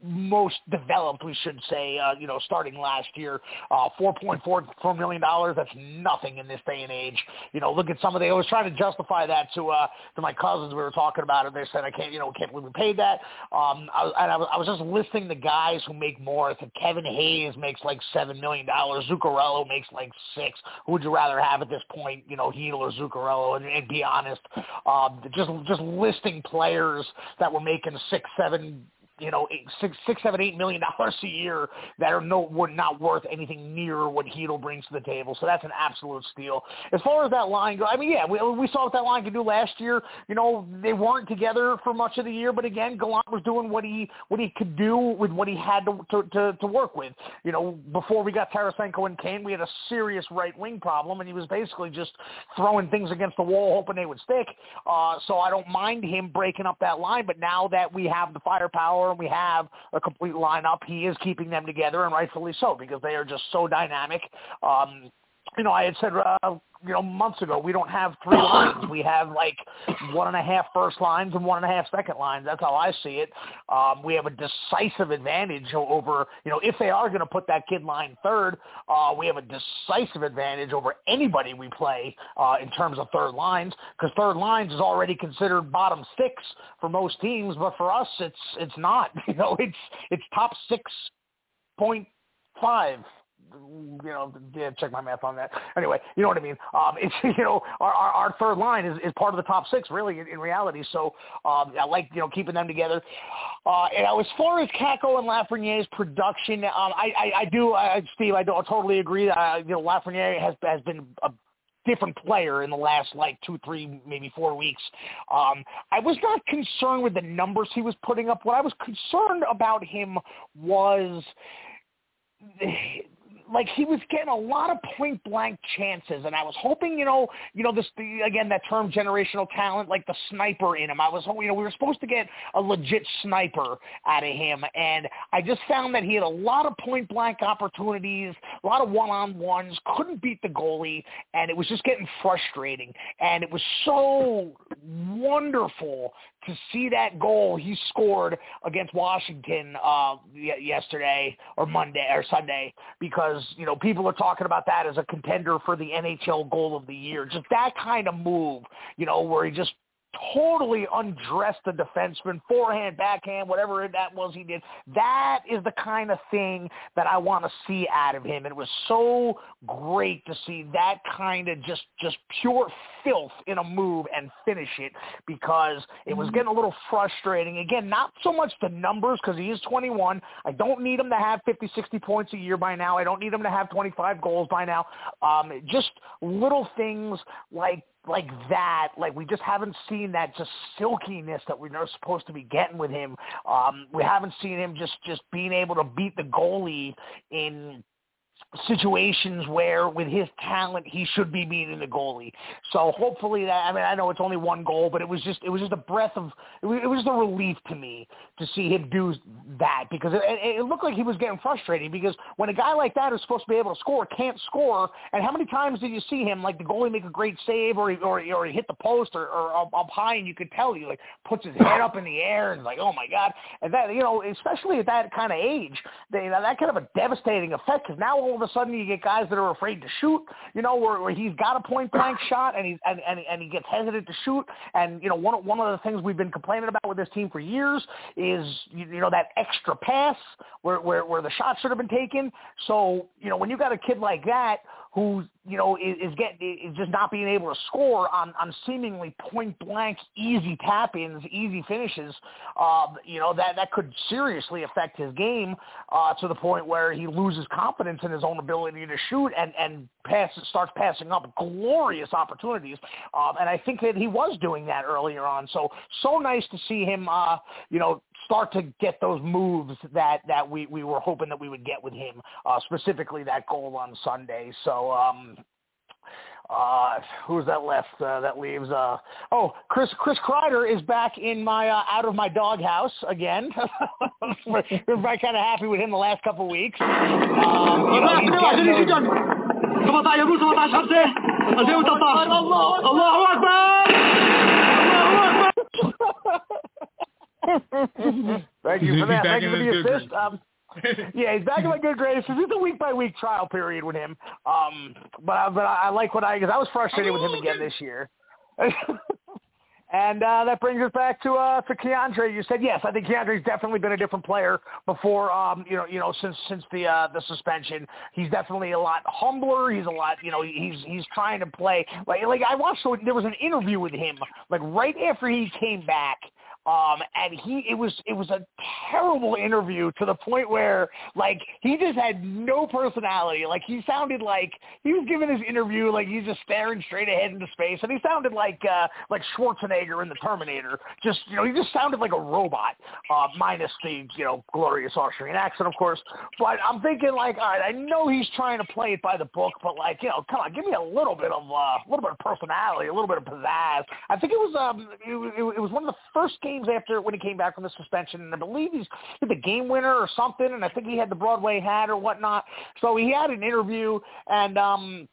most developed, we should say. Uh, you know, starting last year, uh, four point four four million dollars. That's nothing in this day and age. You know, look at some of the. I was trying to justify that to uh, to my cousins. We were talking about it. They said, I can't, you know, can't believe we paid that. Um, I, and I was, I was just listing the guys who make more. If Kevin Hayes makes like seven million dollars, Zuccarello makes like six. Who would you rather have at this point? You know, Chytil or Zuccarello? And, and be honest, um, just just listing players that were making six, seven you know, eight, six, six, seven, eight million dollars a year that are no were not worth anything near what Chytil brings to the table. So that's an absolute steal. As far as that line go, I mean, yeah, we we saw what that line could do last year. You know, they weren't together for much of the year, but again, Gallant was doing what he what he could do with what he had to to to, to work with. You know, before we got Tarasenko and Kane, we had a serious right wing problem, and he was basically just throwing things against the wall, hoping they would stick. Uh, so I don't mind him breaking up that line, but now that we have the firepower we have a complete lineup, he is keeping them together, and rightfully so, because they are just so dynamic. Um, you know, I had said, uh, you know, months ago, we don't have three lines. We have like one and a half first lines and one and a half second lines. That's how I see it. Um, we have a decisive advantage over, you know, if they are going to put that kid line third, uh, we have a decisive advantage over anybody we play uh, in terms of third lines because third lines is already considered bottom six for most teams, but for us, it's it's not. You know, it's it's top six point five you know, yeah, check my math on that. Anyway, you know what I mean. Um, it's you know, our, our, our third line is, is part of the top six, really, in, in reality. So um, I like you know keeping them together. Uh, and as far as Kakko and Lafreniere's production, um, I, I, I do, Steve, I, do, I totally agree. Uh, you know, Lafreniere has has been a different player in the last like two, three, maybe four weeks. Um, I was not concerned with the numbers he was putting up. What I was concerned about him was like he was getting a lot of point blank chances, and I was hoping, you know, you know this the, again that term generational talent, like the sniper in him. I was, you know, we were supposed to get a legit sniper out of him, and I just found that he had a lot of point blank opportunities, a lot of one on ones, couldn't beat the goalie, and it was just getting frustrating. And it was so wonderful to see that goal he scored against Washington uh, yesterday or Monday or Sunday because you know people are talking about that as a contender for the NHL goal of the year. Just that kind of move, you know, where he just totally undressed the defenseman, forehand, backhand, whatever that was he did. That is the kind of thing that I want to see out of him. And it was so great to see that kind of just just pure filth in a move and finish it because it was mm-hmm. getting a little frustrating. Again, not so much the numbers because he is 21. I don't need him to have 50, 60 points a year by now. I don't need him to have 25 goals by now. Um, just little things like like that. Like we just haven't seen that just silkiness that we're supposed to be getting with him. Um, we haven't seen him just just being able to beat the goalie in situations where with his talent he should be beating the goalie. So hopefully that I mean I know it's only one goal, but it was just it was just a breath of it was, it was just a relief to me to see him do that because it, it looked like he was getting frustrated because when a guy like that is supposed to be able to score can't score, and how many times did you see him like the goalie make a great save or or, or he hit the post or, or up, up high and you could tell he like puts his head up in the air and like oh my god and that you know especially at that kind of age they, that kind of a devastating effect because now all all of a sudden you get guys that are afraid to shoot. You know, where, where he's got a point blank shot and he's and, and and he gets hesitant to shoot. And you know, one one of the things we've been complaining about with this team for years is you, you know that extra pass where where where the shot should have been taken. So you know, when you got a kid like that who you know is, is getting is just not being able to score on on seemingly point blank easy tap ins, easy finishes. Uh, you know that that could seriously affect his game uh, to the point where he loses confidence in his own ability to shoot and and pass starts passing up glorious opportunities. Um, and I think that he was doing that earlier on. So so nice to see him. Uh, you know start to get those moves that that we we were hoping that we would get with him, uh, specifically that goal on Sunday. So. Um, uh, who's that left? Uh, that leaves. Uh, oh, Chris Chris Kreider is back in my uh, out of my doghouse again. we're, we're kind of happy with him the last couple of weeks. Um, you know, he's getting those... Thank you for that. Thank you for the assist. Um, yeah, he's back in my good graces. It's a week by week trial period with him. Um, but I, but I like what I because I was frustrated with him again this year. and uh, that brings us back to uh, to K'Andre. You said yes. I think K'Andre's definitely been a different player before. Um, you know, you know, since since the uh, the suspension, he's definitely a lot humbler. He's a lot. You know, he's he's trying to play like like I watched. There was an interview with him like right after he came back um, and he, it was, it was a terrible interview to the point where, like, he just had no personality. Like, he sounded like he was giving his interview like he's just staring straight ahead into space, and he sounded like, uh, like Schwarzenegger in the Terminator. Just, you know, he just sounded like a robot, uh, minus the, you know, glorious Austrian accent, of course. But I'm thinking, like, all right, I know he's trying to play it by the book, but like, you know, come on, give me a little bit of, uh, a little bit of personality, a little bit of pizzazz. I think it was, um, it, it, it was one of the first games games after when he came back from the suspension, and I believe he's the game winner or something, and I think he had the Broadway hat or whatnot. So he had an interview, and um,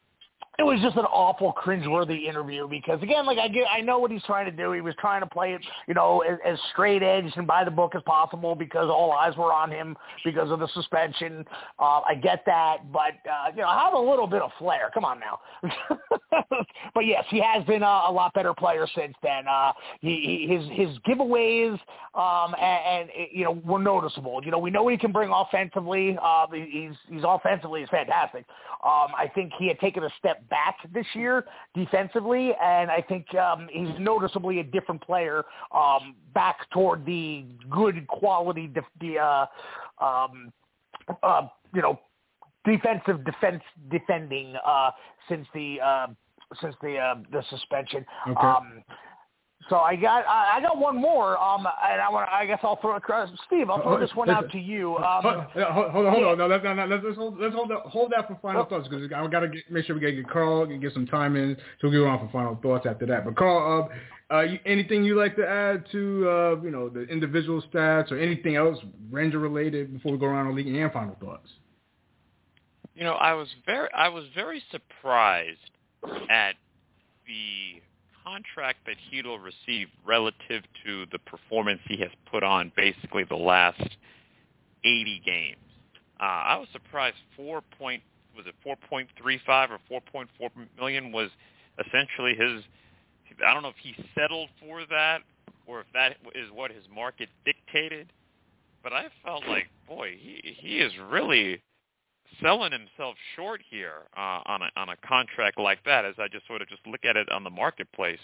it was just an awful cringeworthy interview because again, like I get, I know what he's trying to do. He was trying to play it, you know, as, as straight edge and by the book as possible because all eyes were on him because of the suspension. Uh, I get that, but uh, you know, have a little bit of flair. Come on now. but yes, he has been a, a lot better player since then. Uh, he, he, his his giveaways um, and, and you know were noticeable. You know, we know what he can bring offensively. Uh, he's he's offensively is fantastic. Um, I think he had taken a step back this year defensively, and I think um, he's noticeably a different player um, back toward the good quality, def- the uh, um, uh, you know defensive defense defending uh, since the uh, since the uh, the suspension. Okay. Um, so I got I got one more, um, and I want I guess I'll throw it across. Steve, I'll throw this one out to you. Um, hold, hold, hold, hold on, no, let's, no, no, let's, let's hold let's hold that, hold that for final thoughts because I got to make sure we get, get Carl and get some time in, so we'll go on for final thoughts after that. But Carl, uh, uh, you, anything you like to add to uh, you know the individual stats or anything else Ranger related before we go around the league and final thoughts? You know, I was very I was very surprised at the contract that Chytil received relative to the performance he has put on basically the last 80 games. Uh, I was surprised. Four point was it 4.35 or 4.4 million was essentially his. I don't know if he settled for that or if that is what his market dictated, but I felt like boy, he he is really selling himself short here uh, on a on a contract like that. As I just sort of just look at it on the marketplace,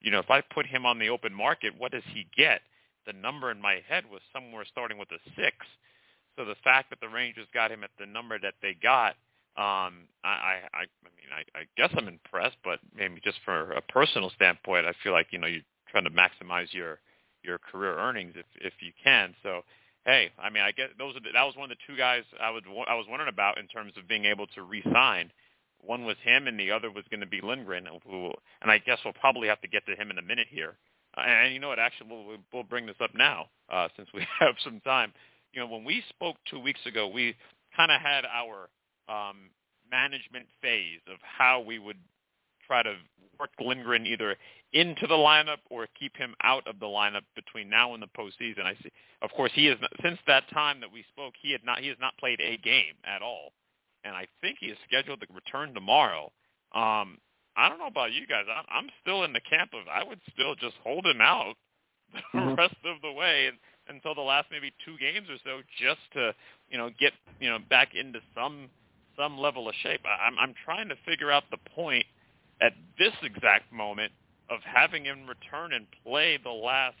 you know, if I put him on the open market, what does he get? The number in my head was somewhere starting with a six. So the fact that the Rangers got him at the number that they got, um, I, I, I mean, I, I guess I'm impressed, but maybe just for a personal standpoint, I feel like you know you're trying to maximize your your career earnings if if you can. So hey, I mean, I guess those are the, that was one of the two guys I would I was wondering about in terms of being able to re-sign. One was him, and the other was going to be Lindgren, who, and I guess we'll probably have to get to him in a minute here. Uh, and you know what? Actually, we'll, we'll bring this up now uh, since we have some time. You know, when we spoke two weeks ago, we kind of had our um, management phase of how we would try to work Lindgren either into the lineup or keep him out of the lineup between now and the postseason. I see. Of course, he is since that time that we spoke. He had not. He has not played a game at all. and I think he is scheduled to return tomorrow. Um, I don't know about you guys. I'm, I'm still in the camp of I would still just hold him out the mm-hmm. rest of the way and, until the last maybe two games or so, just to you know get you know back into some some level of shape. I, I'm I'm trying to figure out the point at this exact moment of having him return and play the last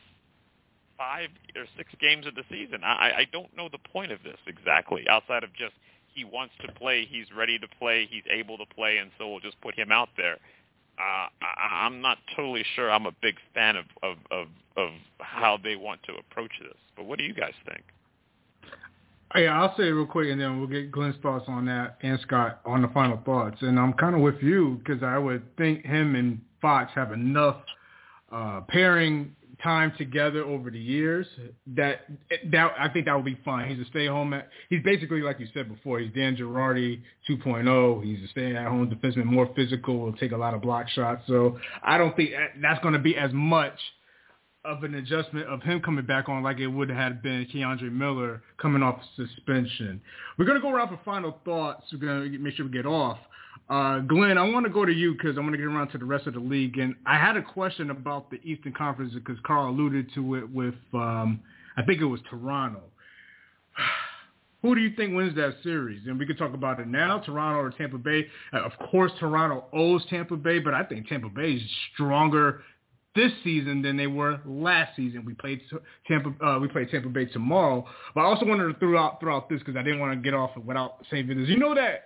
five or six games of the season. I, I don't know the point of this exactly, outside of just he wants to play, he's ready to play, he's able to play, and so we'll just put him out there. Uh, I, I'm not totally sure. I'm a big fan of, of of of how they want to approach this. But what do you guys think? Yeah, I'll say real quick, and then we'll get Glenn's thoughts on that, and Scott on the final thoughts. And I'm kind of with you because I would think him and Fox have enough uh, pairing time together over the years that that I think that would be fine. He's a stay at. He's basically like you said before. He's Dan Girardi 2.0. He's a stay at home defenseman, more physical, will take a lot of block shots. So I don't think that's going to be as much of an adjustment of him coming back on like it would have been K'Andre Miller coming off suspension. We're going to go around for final thoughts. We're going to make sure we get off. Uh, Glenn, I want to go to you because I want to get around to the rest of the league. And I had a question about the Eastern Conference because Carl alluded to it with, um, I think it was Toronto. Who do you think wins that series? And we could talk about it now, Toronto or Tampa Bay. Uh, of course, Toronto owes Tampa Bay, but I think Tampa Bay is stronger this season than they were last season. We played Tampa. Uh, we played Tampa Bay tomorrow. But I also wanted to throw out throw out this because I didn't want to get off without saying this. You know that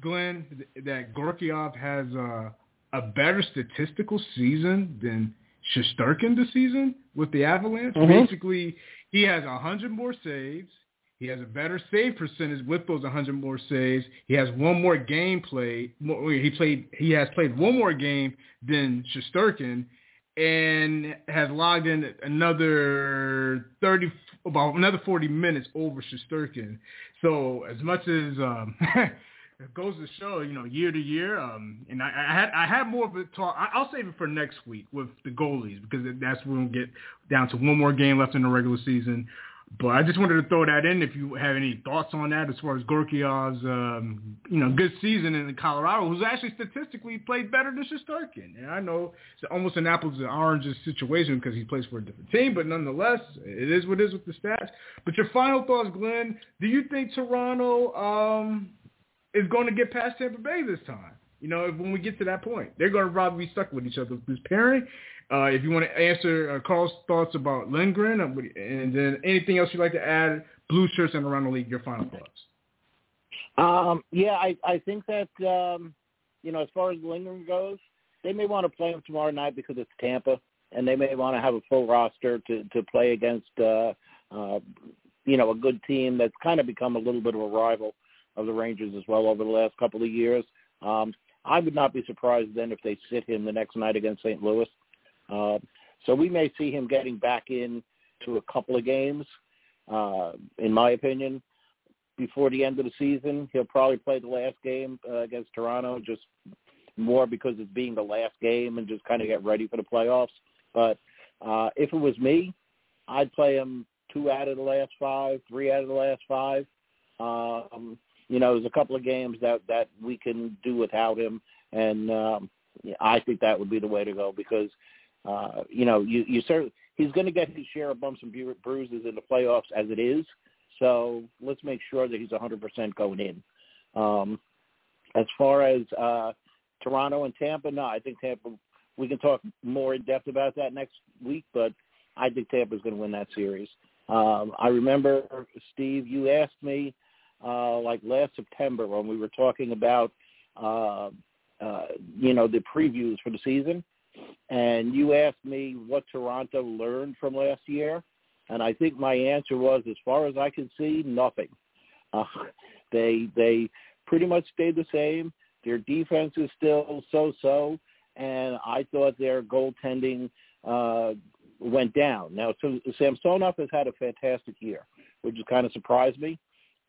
Glenn, that Georgiev has a, a better statistical season than Shesterkin this season with the Avalanche. Mm-hmm. Basically, he has a 100 more saves. He has a better save percentage with those 100 more saves. He has one more game played. He played. He has played one more game than Shesterkin, and has logged in another 30, about another 40 minutes over Shesterkin. So as much as um, it goes to show, you know, year to year. Um, and I, I had I had more of a talk. I, will save it for next week with the goalies because that's when we get down to one more game left in the regular season. But I just wanted to throw that in. If you have any thoughts on that, as far as Georgiev's, um, you know, good season in Colorado, who's actually statistically played better than Shesterkin. And I know it's almost an apples and oranges situation because he plays for a different team, but nonetheless, it is what it is with the stats. But your final thoughts, Glenn? Do you think Toronto? Um, is going to get past Tampa Bay this time. You know, when we get to that point, they're going to probably be stuck with each other this pairing. Uh, if you want to answer uh, Carl's thoughts about Lindgren, uh, and then anything else you'd like to add, blue shirts and around the league, your final thoughts. Um, yeah, I, I think that um, you know, as far as Lindgren goes, they may want to play him tomorrow night because it's Tampa, and they may want to have a full roster to to play against uh, uh, you know a good team that's kind of become a little bit of a rival of the Rangers as well over the last couple of years. Um, I would not be surprised then if they sit him the next night against St. Louis. Uh, so we may see him getting back in to a couple of games, uh, in my opinion, before the end of the season. He'll probably play the last game uh, against Toronto, just more because it's being the last game and just kind of get ready for the playoffs. But uh, if it was me, I'd play him two out of the last five, three out of the last five. Um, you know, there's a couple of games that that we can do without him, and um, I think that would be the way to go because, uh, you know, you you certainly he's going to get his share of bumps and bruises in the playoffs as it is. So let's make sure that he's 100% going in. Um, as far as uh, Toronto and Tampa, no, I think Tampa. We can talk more in depth about that next week, but I think Tampa's going to win that series. Um, I remember, Steve, you asked me uh, like last September when we were talking about, uh, uh, you know, the previews for the season. And you asked me what Toronto learned from last year. And I think my answer was, as far as I can see, nothing. Uh, they they pretty much stayed the same. Their defense is still so-so, and I thought their goaltending uh, went down. Now, so Samsonov has had a fantastic year, which has kind of surprised me.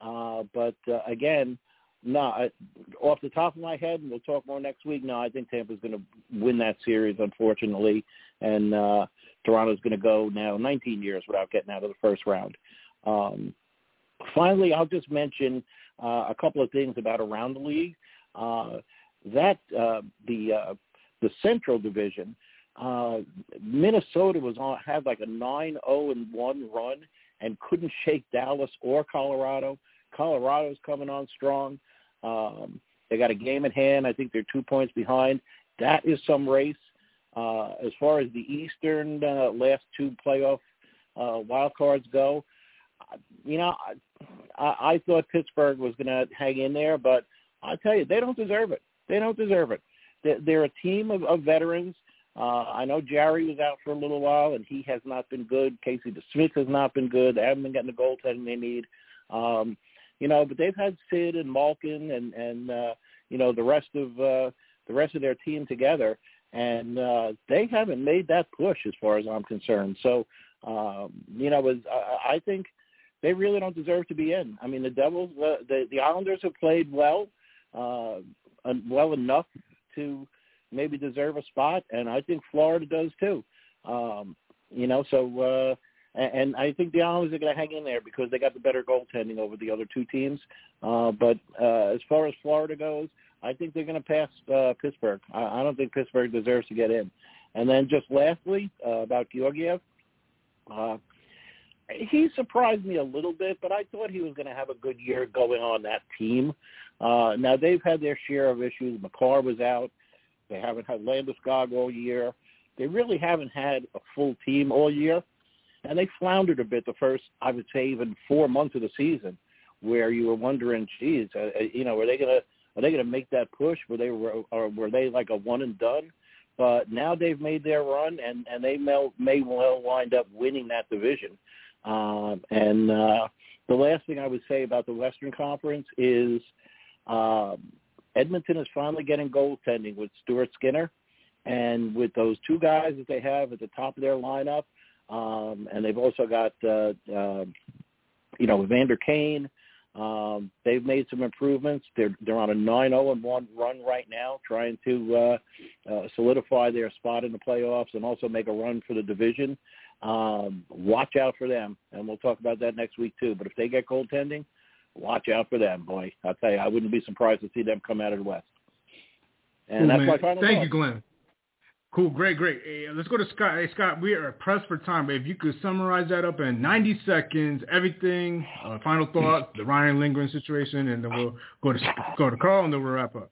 Uh, but uh, again, no, I, off the top of my head, and we'll talk more next week. No, I think Tampa's going to win that series, unfortunately, and uh, Toronto's going to go now 19 years without getting out of the first round. Um, finally, I'll just mention uh, a couple of things about around the league. Uh, that uh, the uh, the Central Division, uh, Minnesota was on had like a nine zero oh and one run and couldn't shake Dallas or Colorado. Colorado's coming on strong. Um, they got a game in hand. I think they're two points behind. That is some race. Uh, as far as the Eastern uh, last two playoff uh, wild cards go, you know, I, I thought Pittsburgh was going to hang in there, but I tell you, they don't deserve it. They don't deserve it. They're, they're a team of, of veterans. Uh, I know Jarry was out for a little while, and he has not been good. Casey DeSmith has not been good. They haven't been getting the goaltending they need. Um, you know, but they've had Sid and Malkin and and uh, you know the rest of uh, the rest of their team together, and uh, they haven't made that push as far as I'm concerned. So, um, you know, was I, I think they really don't deserve to be in. I mean, the Devils, uh, the the Islanders have played well, uh, well enough to maybe deserve a spot, and I think Florida does too. Um, you know, so uh, and, I think the Islanders are going to hang in there because they got the better goaltending over the other two teams. Uh, but uh, as far as Florida goes, I think they're going to pass uh, Pittsburgh. I, I don't think Pittsburgh deserves to get in. And then just lastly uh, about Georgiev, uh, he surprised me a little bit, but I thought he was going to have a good year going on that team. Uh, now they've had their share of issues. Makar was out. They haven't had Landeskog all year. They really haven't had a full team all year, and they floundered a bit the first, I would say, even four months of the season, where you were wondering, geez, uh, uh you know, are they gonna are they gonna make that push? Were they were or were they like a one and done? But now they've made their run, and and they may, well wind up winning that division. Um, and uh, the last thing I would say about the Western Conference is um, Edmonton is finally getting goaltending with Stuart Skinner, and with those two guys that they have at the top of their lineup, um, and they've also got uh, uh, you know Evander Kane. Um, they've made some improvements. They're they're on a 9-0 and one run right now, trying to uh, uh, solidify their spot in the playoffs and also make a run for the division. Um, watch out for them, and we'll talk about that next week too. But if they get goaltending, watch out for them, boy. I'll tell you, I wouldn't be surprised to see them come out of the West. And cool, that's man. my final Thank thought. you, Glenn. Cool, great, great. Hey, let's go to Scott. Hey, Scott, we are pressed for time, but if you could summarize that up in 90 seconds, everything, uh, final thoughts, the Ryan Lindgren situation, and then we'll go to go to Carl, and then we'll wrap up.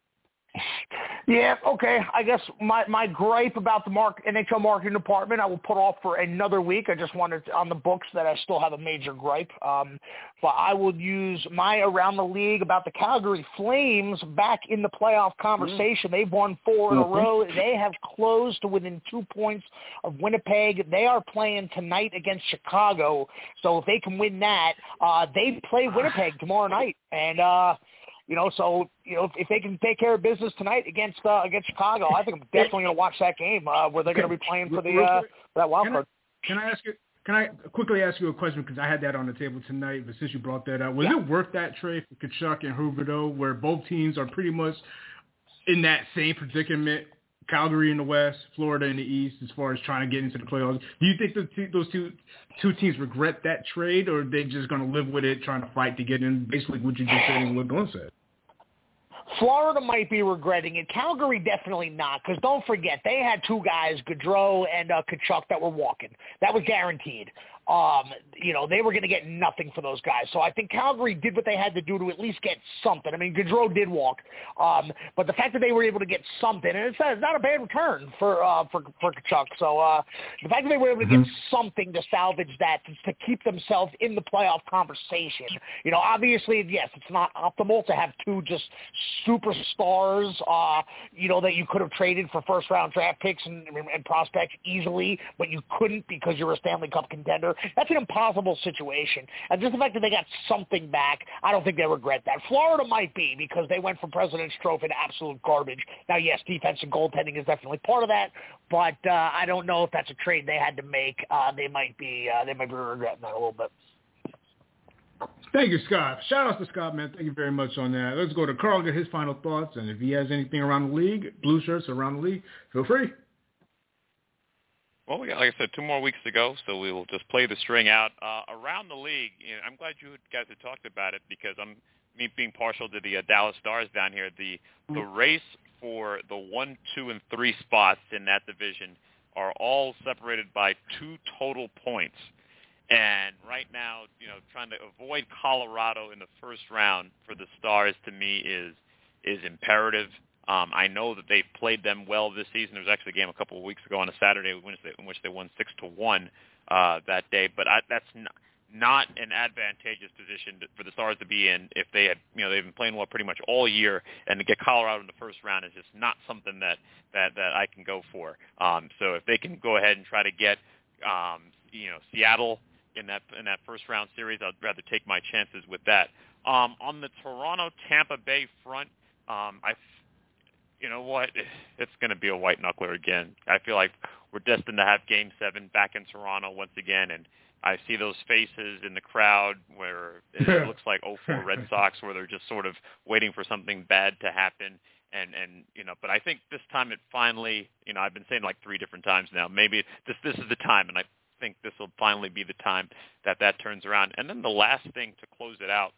Yeah, okay. I guess my my gripe about the mark, NHL marketing department I will put off for another week. I just wanted to, on the books that I still have a major gripe. Um, but I will use my around the league about the Calgary Flames back in the playoff conversation. Mm-hmm. They've won 4 in a row. They have closed to within two points of Winnipeg. They are playing tonight against Chicago. So if they can win that, uh, they play Winnipeg tomorrow night. And uh, you know, so you know, if they can take care of business tonight against uh, against Chicago, I think I'm definitely going to watch that game uh, where they're going to be playing for the uh, for that wild can card. I, can I ask you? Can I quickly ask you a question because I had that on the table tonight, but since you brought that up, was Yeah. it worth that trade for Tkachuk and Huberdeau, where both teams are pretty much in that same predicament? Calgary in the West, Florida in the East, as far as trying to get into the playoffs. Do you think the two, those two two teams regret that trade, or are they just going to live with it, trying to fight to get in? Basically, what you just said and what Glenn said. Florida might be regretting it. Calgary definitely not, because don't forget they had two guys, Gaudreau and uh, Tkachuk, that were walking. That was guaranteed. Um, you know, they were going to get nothing for those guys. So I think Calgary did what they had to do to at least get something. I mean, Gaudreau did walk, um, but the fact that they were able to get something, and it's, it's not a bad return for uh, for for Tkachuk. So uh, the fact that they were able to get something to salvage that to, to keep themselves in the playoff conversation. You know, obviously, yes, it's not optimal to have two just superstars, uh, you know, that you could have traded for first round draft picks and, and prospects easily, but you couldn't because you're a Stanley Cup contender. That's an impossible situation. And just the fact that they got something back, I don't think they regret that. Florida might be because they went from President's Trophy to absolute garbage. Now, yes, defense and goaltending is definitely part of that, but uh, I don't know if that's a trade they had to make. Uh, they might be uh, they might be regretting that a little bit. Thank you, Scott. Shout out to Scott, man. Thank you very much on that. Let's go to Carl, get his final thoughts, and if he has anything around the league, blue shirts around the league, feel free. Well, we got, like I said, two more weeks to go, so we will just play the string out. Uh, around the league, you know, I'm glad you guys have talked about it because I'm me being partial to the uh, Dallas Stars down here. The the race for the one, two, and three spots in that division are all separated by two total points. And right now, you know, trying to avoid Colorado in the first round for the Stars to me is is imperative. Um, I know that they've played them well this season. There was actually a game a couple of weeks ago on a Saturday in which they, won six to one uh, that day. But I, that's not, not an advantageous position to, for the Stars to be in if they had, you know, they've been playing well pretty much all year, and to get Colorado in the first round is just not something that that that I can go for. Um, so if they can go ahead and try to get, um, you know, Seattle in that in that first round series, I'd rather take my chances with that. Um, on the Toronto Tampa Bay front, um, I you know what? It's going to be a white knuckler again. I feel like we're destined to have Game Seven back in Toronto once again, and I see those faces in the crowd where it looks like 04 Red Sox, where they're just sort of waiting for something bad to happen. And and you know, but I think this time it finally, you know, I've been saying like three different times now. Maybe this this is the time, and I think this will finally be the time that that turns around. And then the last thing to close it out,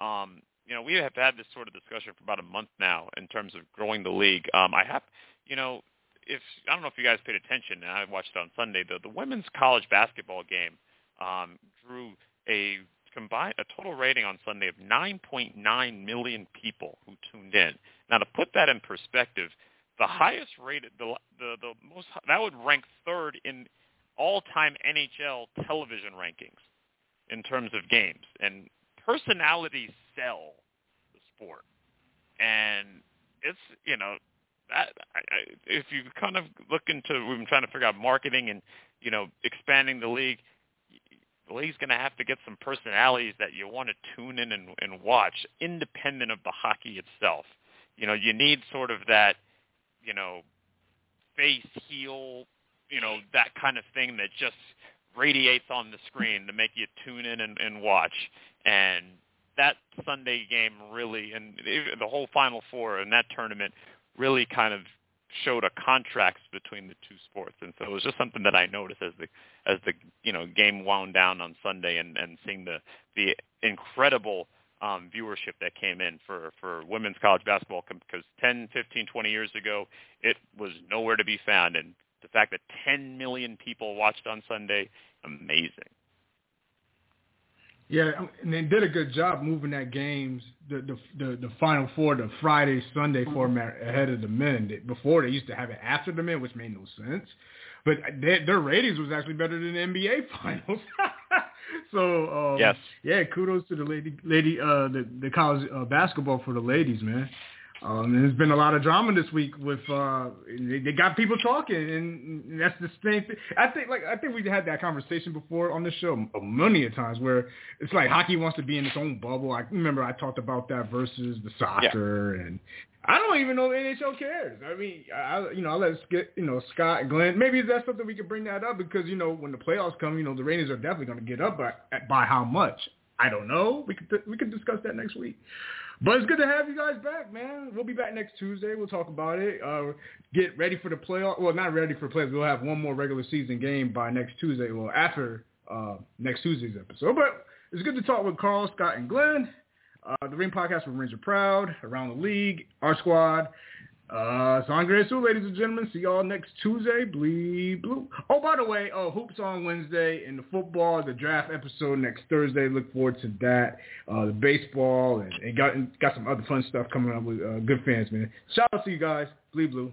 um, you know, we have had this sort of discussion for about a month now in terms of growing the league. Um, I have, you know, if I don't know if you guys paid attention, and I watched it on Sunday. The the women's college basketball game um, drew a combined a total rating on Sunday of 9.9 million people who tuned in. Now, to put that in perspective, the highest rated, the the the most that would rank third in all-time NHL television rankings in terms of games. And personalities sell the sport, and it's you know that I, if you kind of look into we've been trying to figure out marketing and you know expanding the league. The league's going to have to get some personalities that you want to tune in and, and watch, independent of the hockey itself. You know, you need sort of that, you know, face heel, you know, that kind of thing that just radiates on the screen to make you tune in and, and watch. And that Sunday game really, and the whole Final Four in that tournament really kind of showed a contrast between the two sports, and so it was just something that I noticed as the as the you know game wound down on Sunday, and and seeing the the incredible um, viewership that came in for for women's college basketball because 10, 15, 20 years ago it was nowhere to be found, and the fact that 10 million people watched on Sunday, amazing. Yeah, and they did a good job moving that games, the the the, the Final Four, the Friday Sunday mm-hmm. format ahead of the men. Before they used to have it after the men, which made no sense. But they, their ratings was actually better than the NBA Finals. so um, yes, yeah, kudos to the lady lady uh the the college uh, basketball for the ladies, man. Um, there's been a lot of drama this week with uh, they, they got people talking, and that's the same thing. I think like I think we had that conversation before on the show a times where it's like hockey wants to be in its own bubble. I remember I talked about that versus the soccer, yeah. and I don't even know the NHL cares. I mean, I you know I let us get you know Scott Glenn. Maybe that's something we could bring that up because you know when the playoffs come, you know the ratings are definitely going to get up by by how much. I don't know. We could we could discuss that next week. But it's good to have you guys back, man. We'll be back next Tuesday. We'll talk about it. Uh, get ready for the playoff. Well, not ready for playoffs. We'll have one more regular season game by next Tuesday. Well, after uh, next Tuesday's episode. But it's good to talk with Carl, Scott, and Glenn. Uh, the Rink Podcast with Ranger Proud, Around the League, our squad. Uh, Sangre Sue, ladies and gentlemen. See y'all next Tuesday. Bleed blue. Oh, by the way, uh, hoops on Wednesday and the football, the draft episode next Thursday. Look forward to that. Uh, the baseball and, and got and got some other fun stuff coming up with uh, good fans, man. Shout out to you guys. Bleed blue.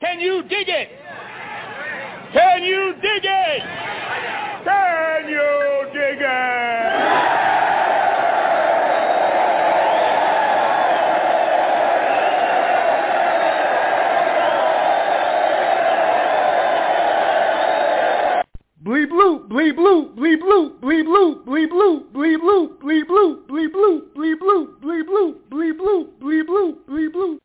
Can you dig it? Can you dig it? Can you dig it? Bleep bloop, bleep bloop, bleep bloop, bleep bloop, bleep bloop, bleep bloop, bleep bloop, bleep bloop, bleep bloop, bleep bloop, bleep bloop, bleep bloop, bleep bloop, bleep bloop.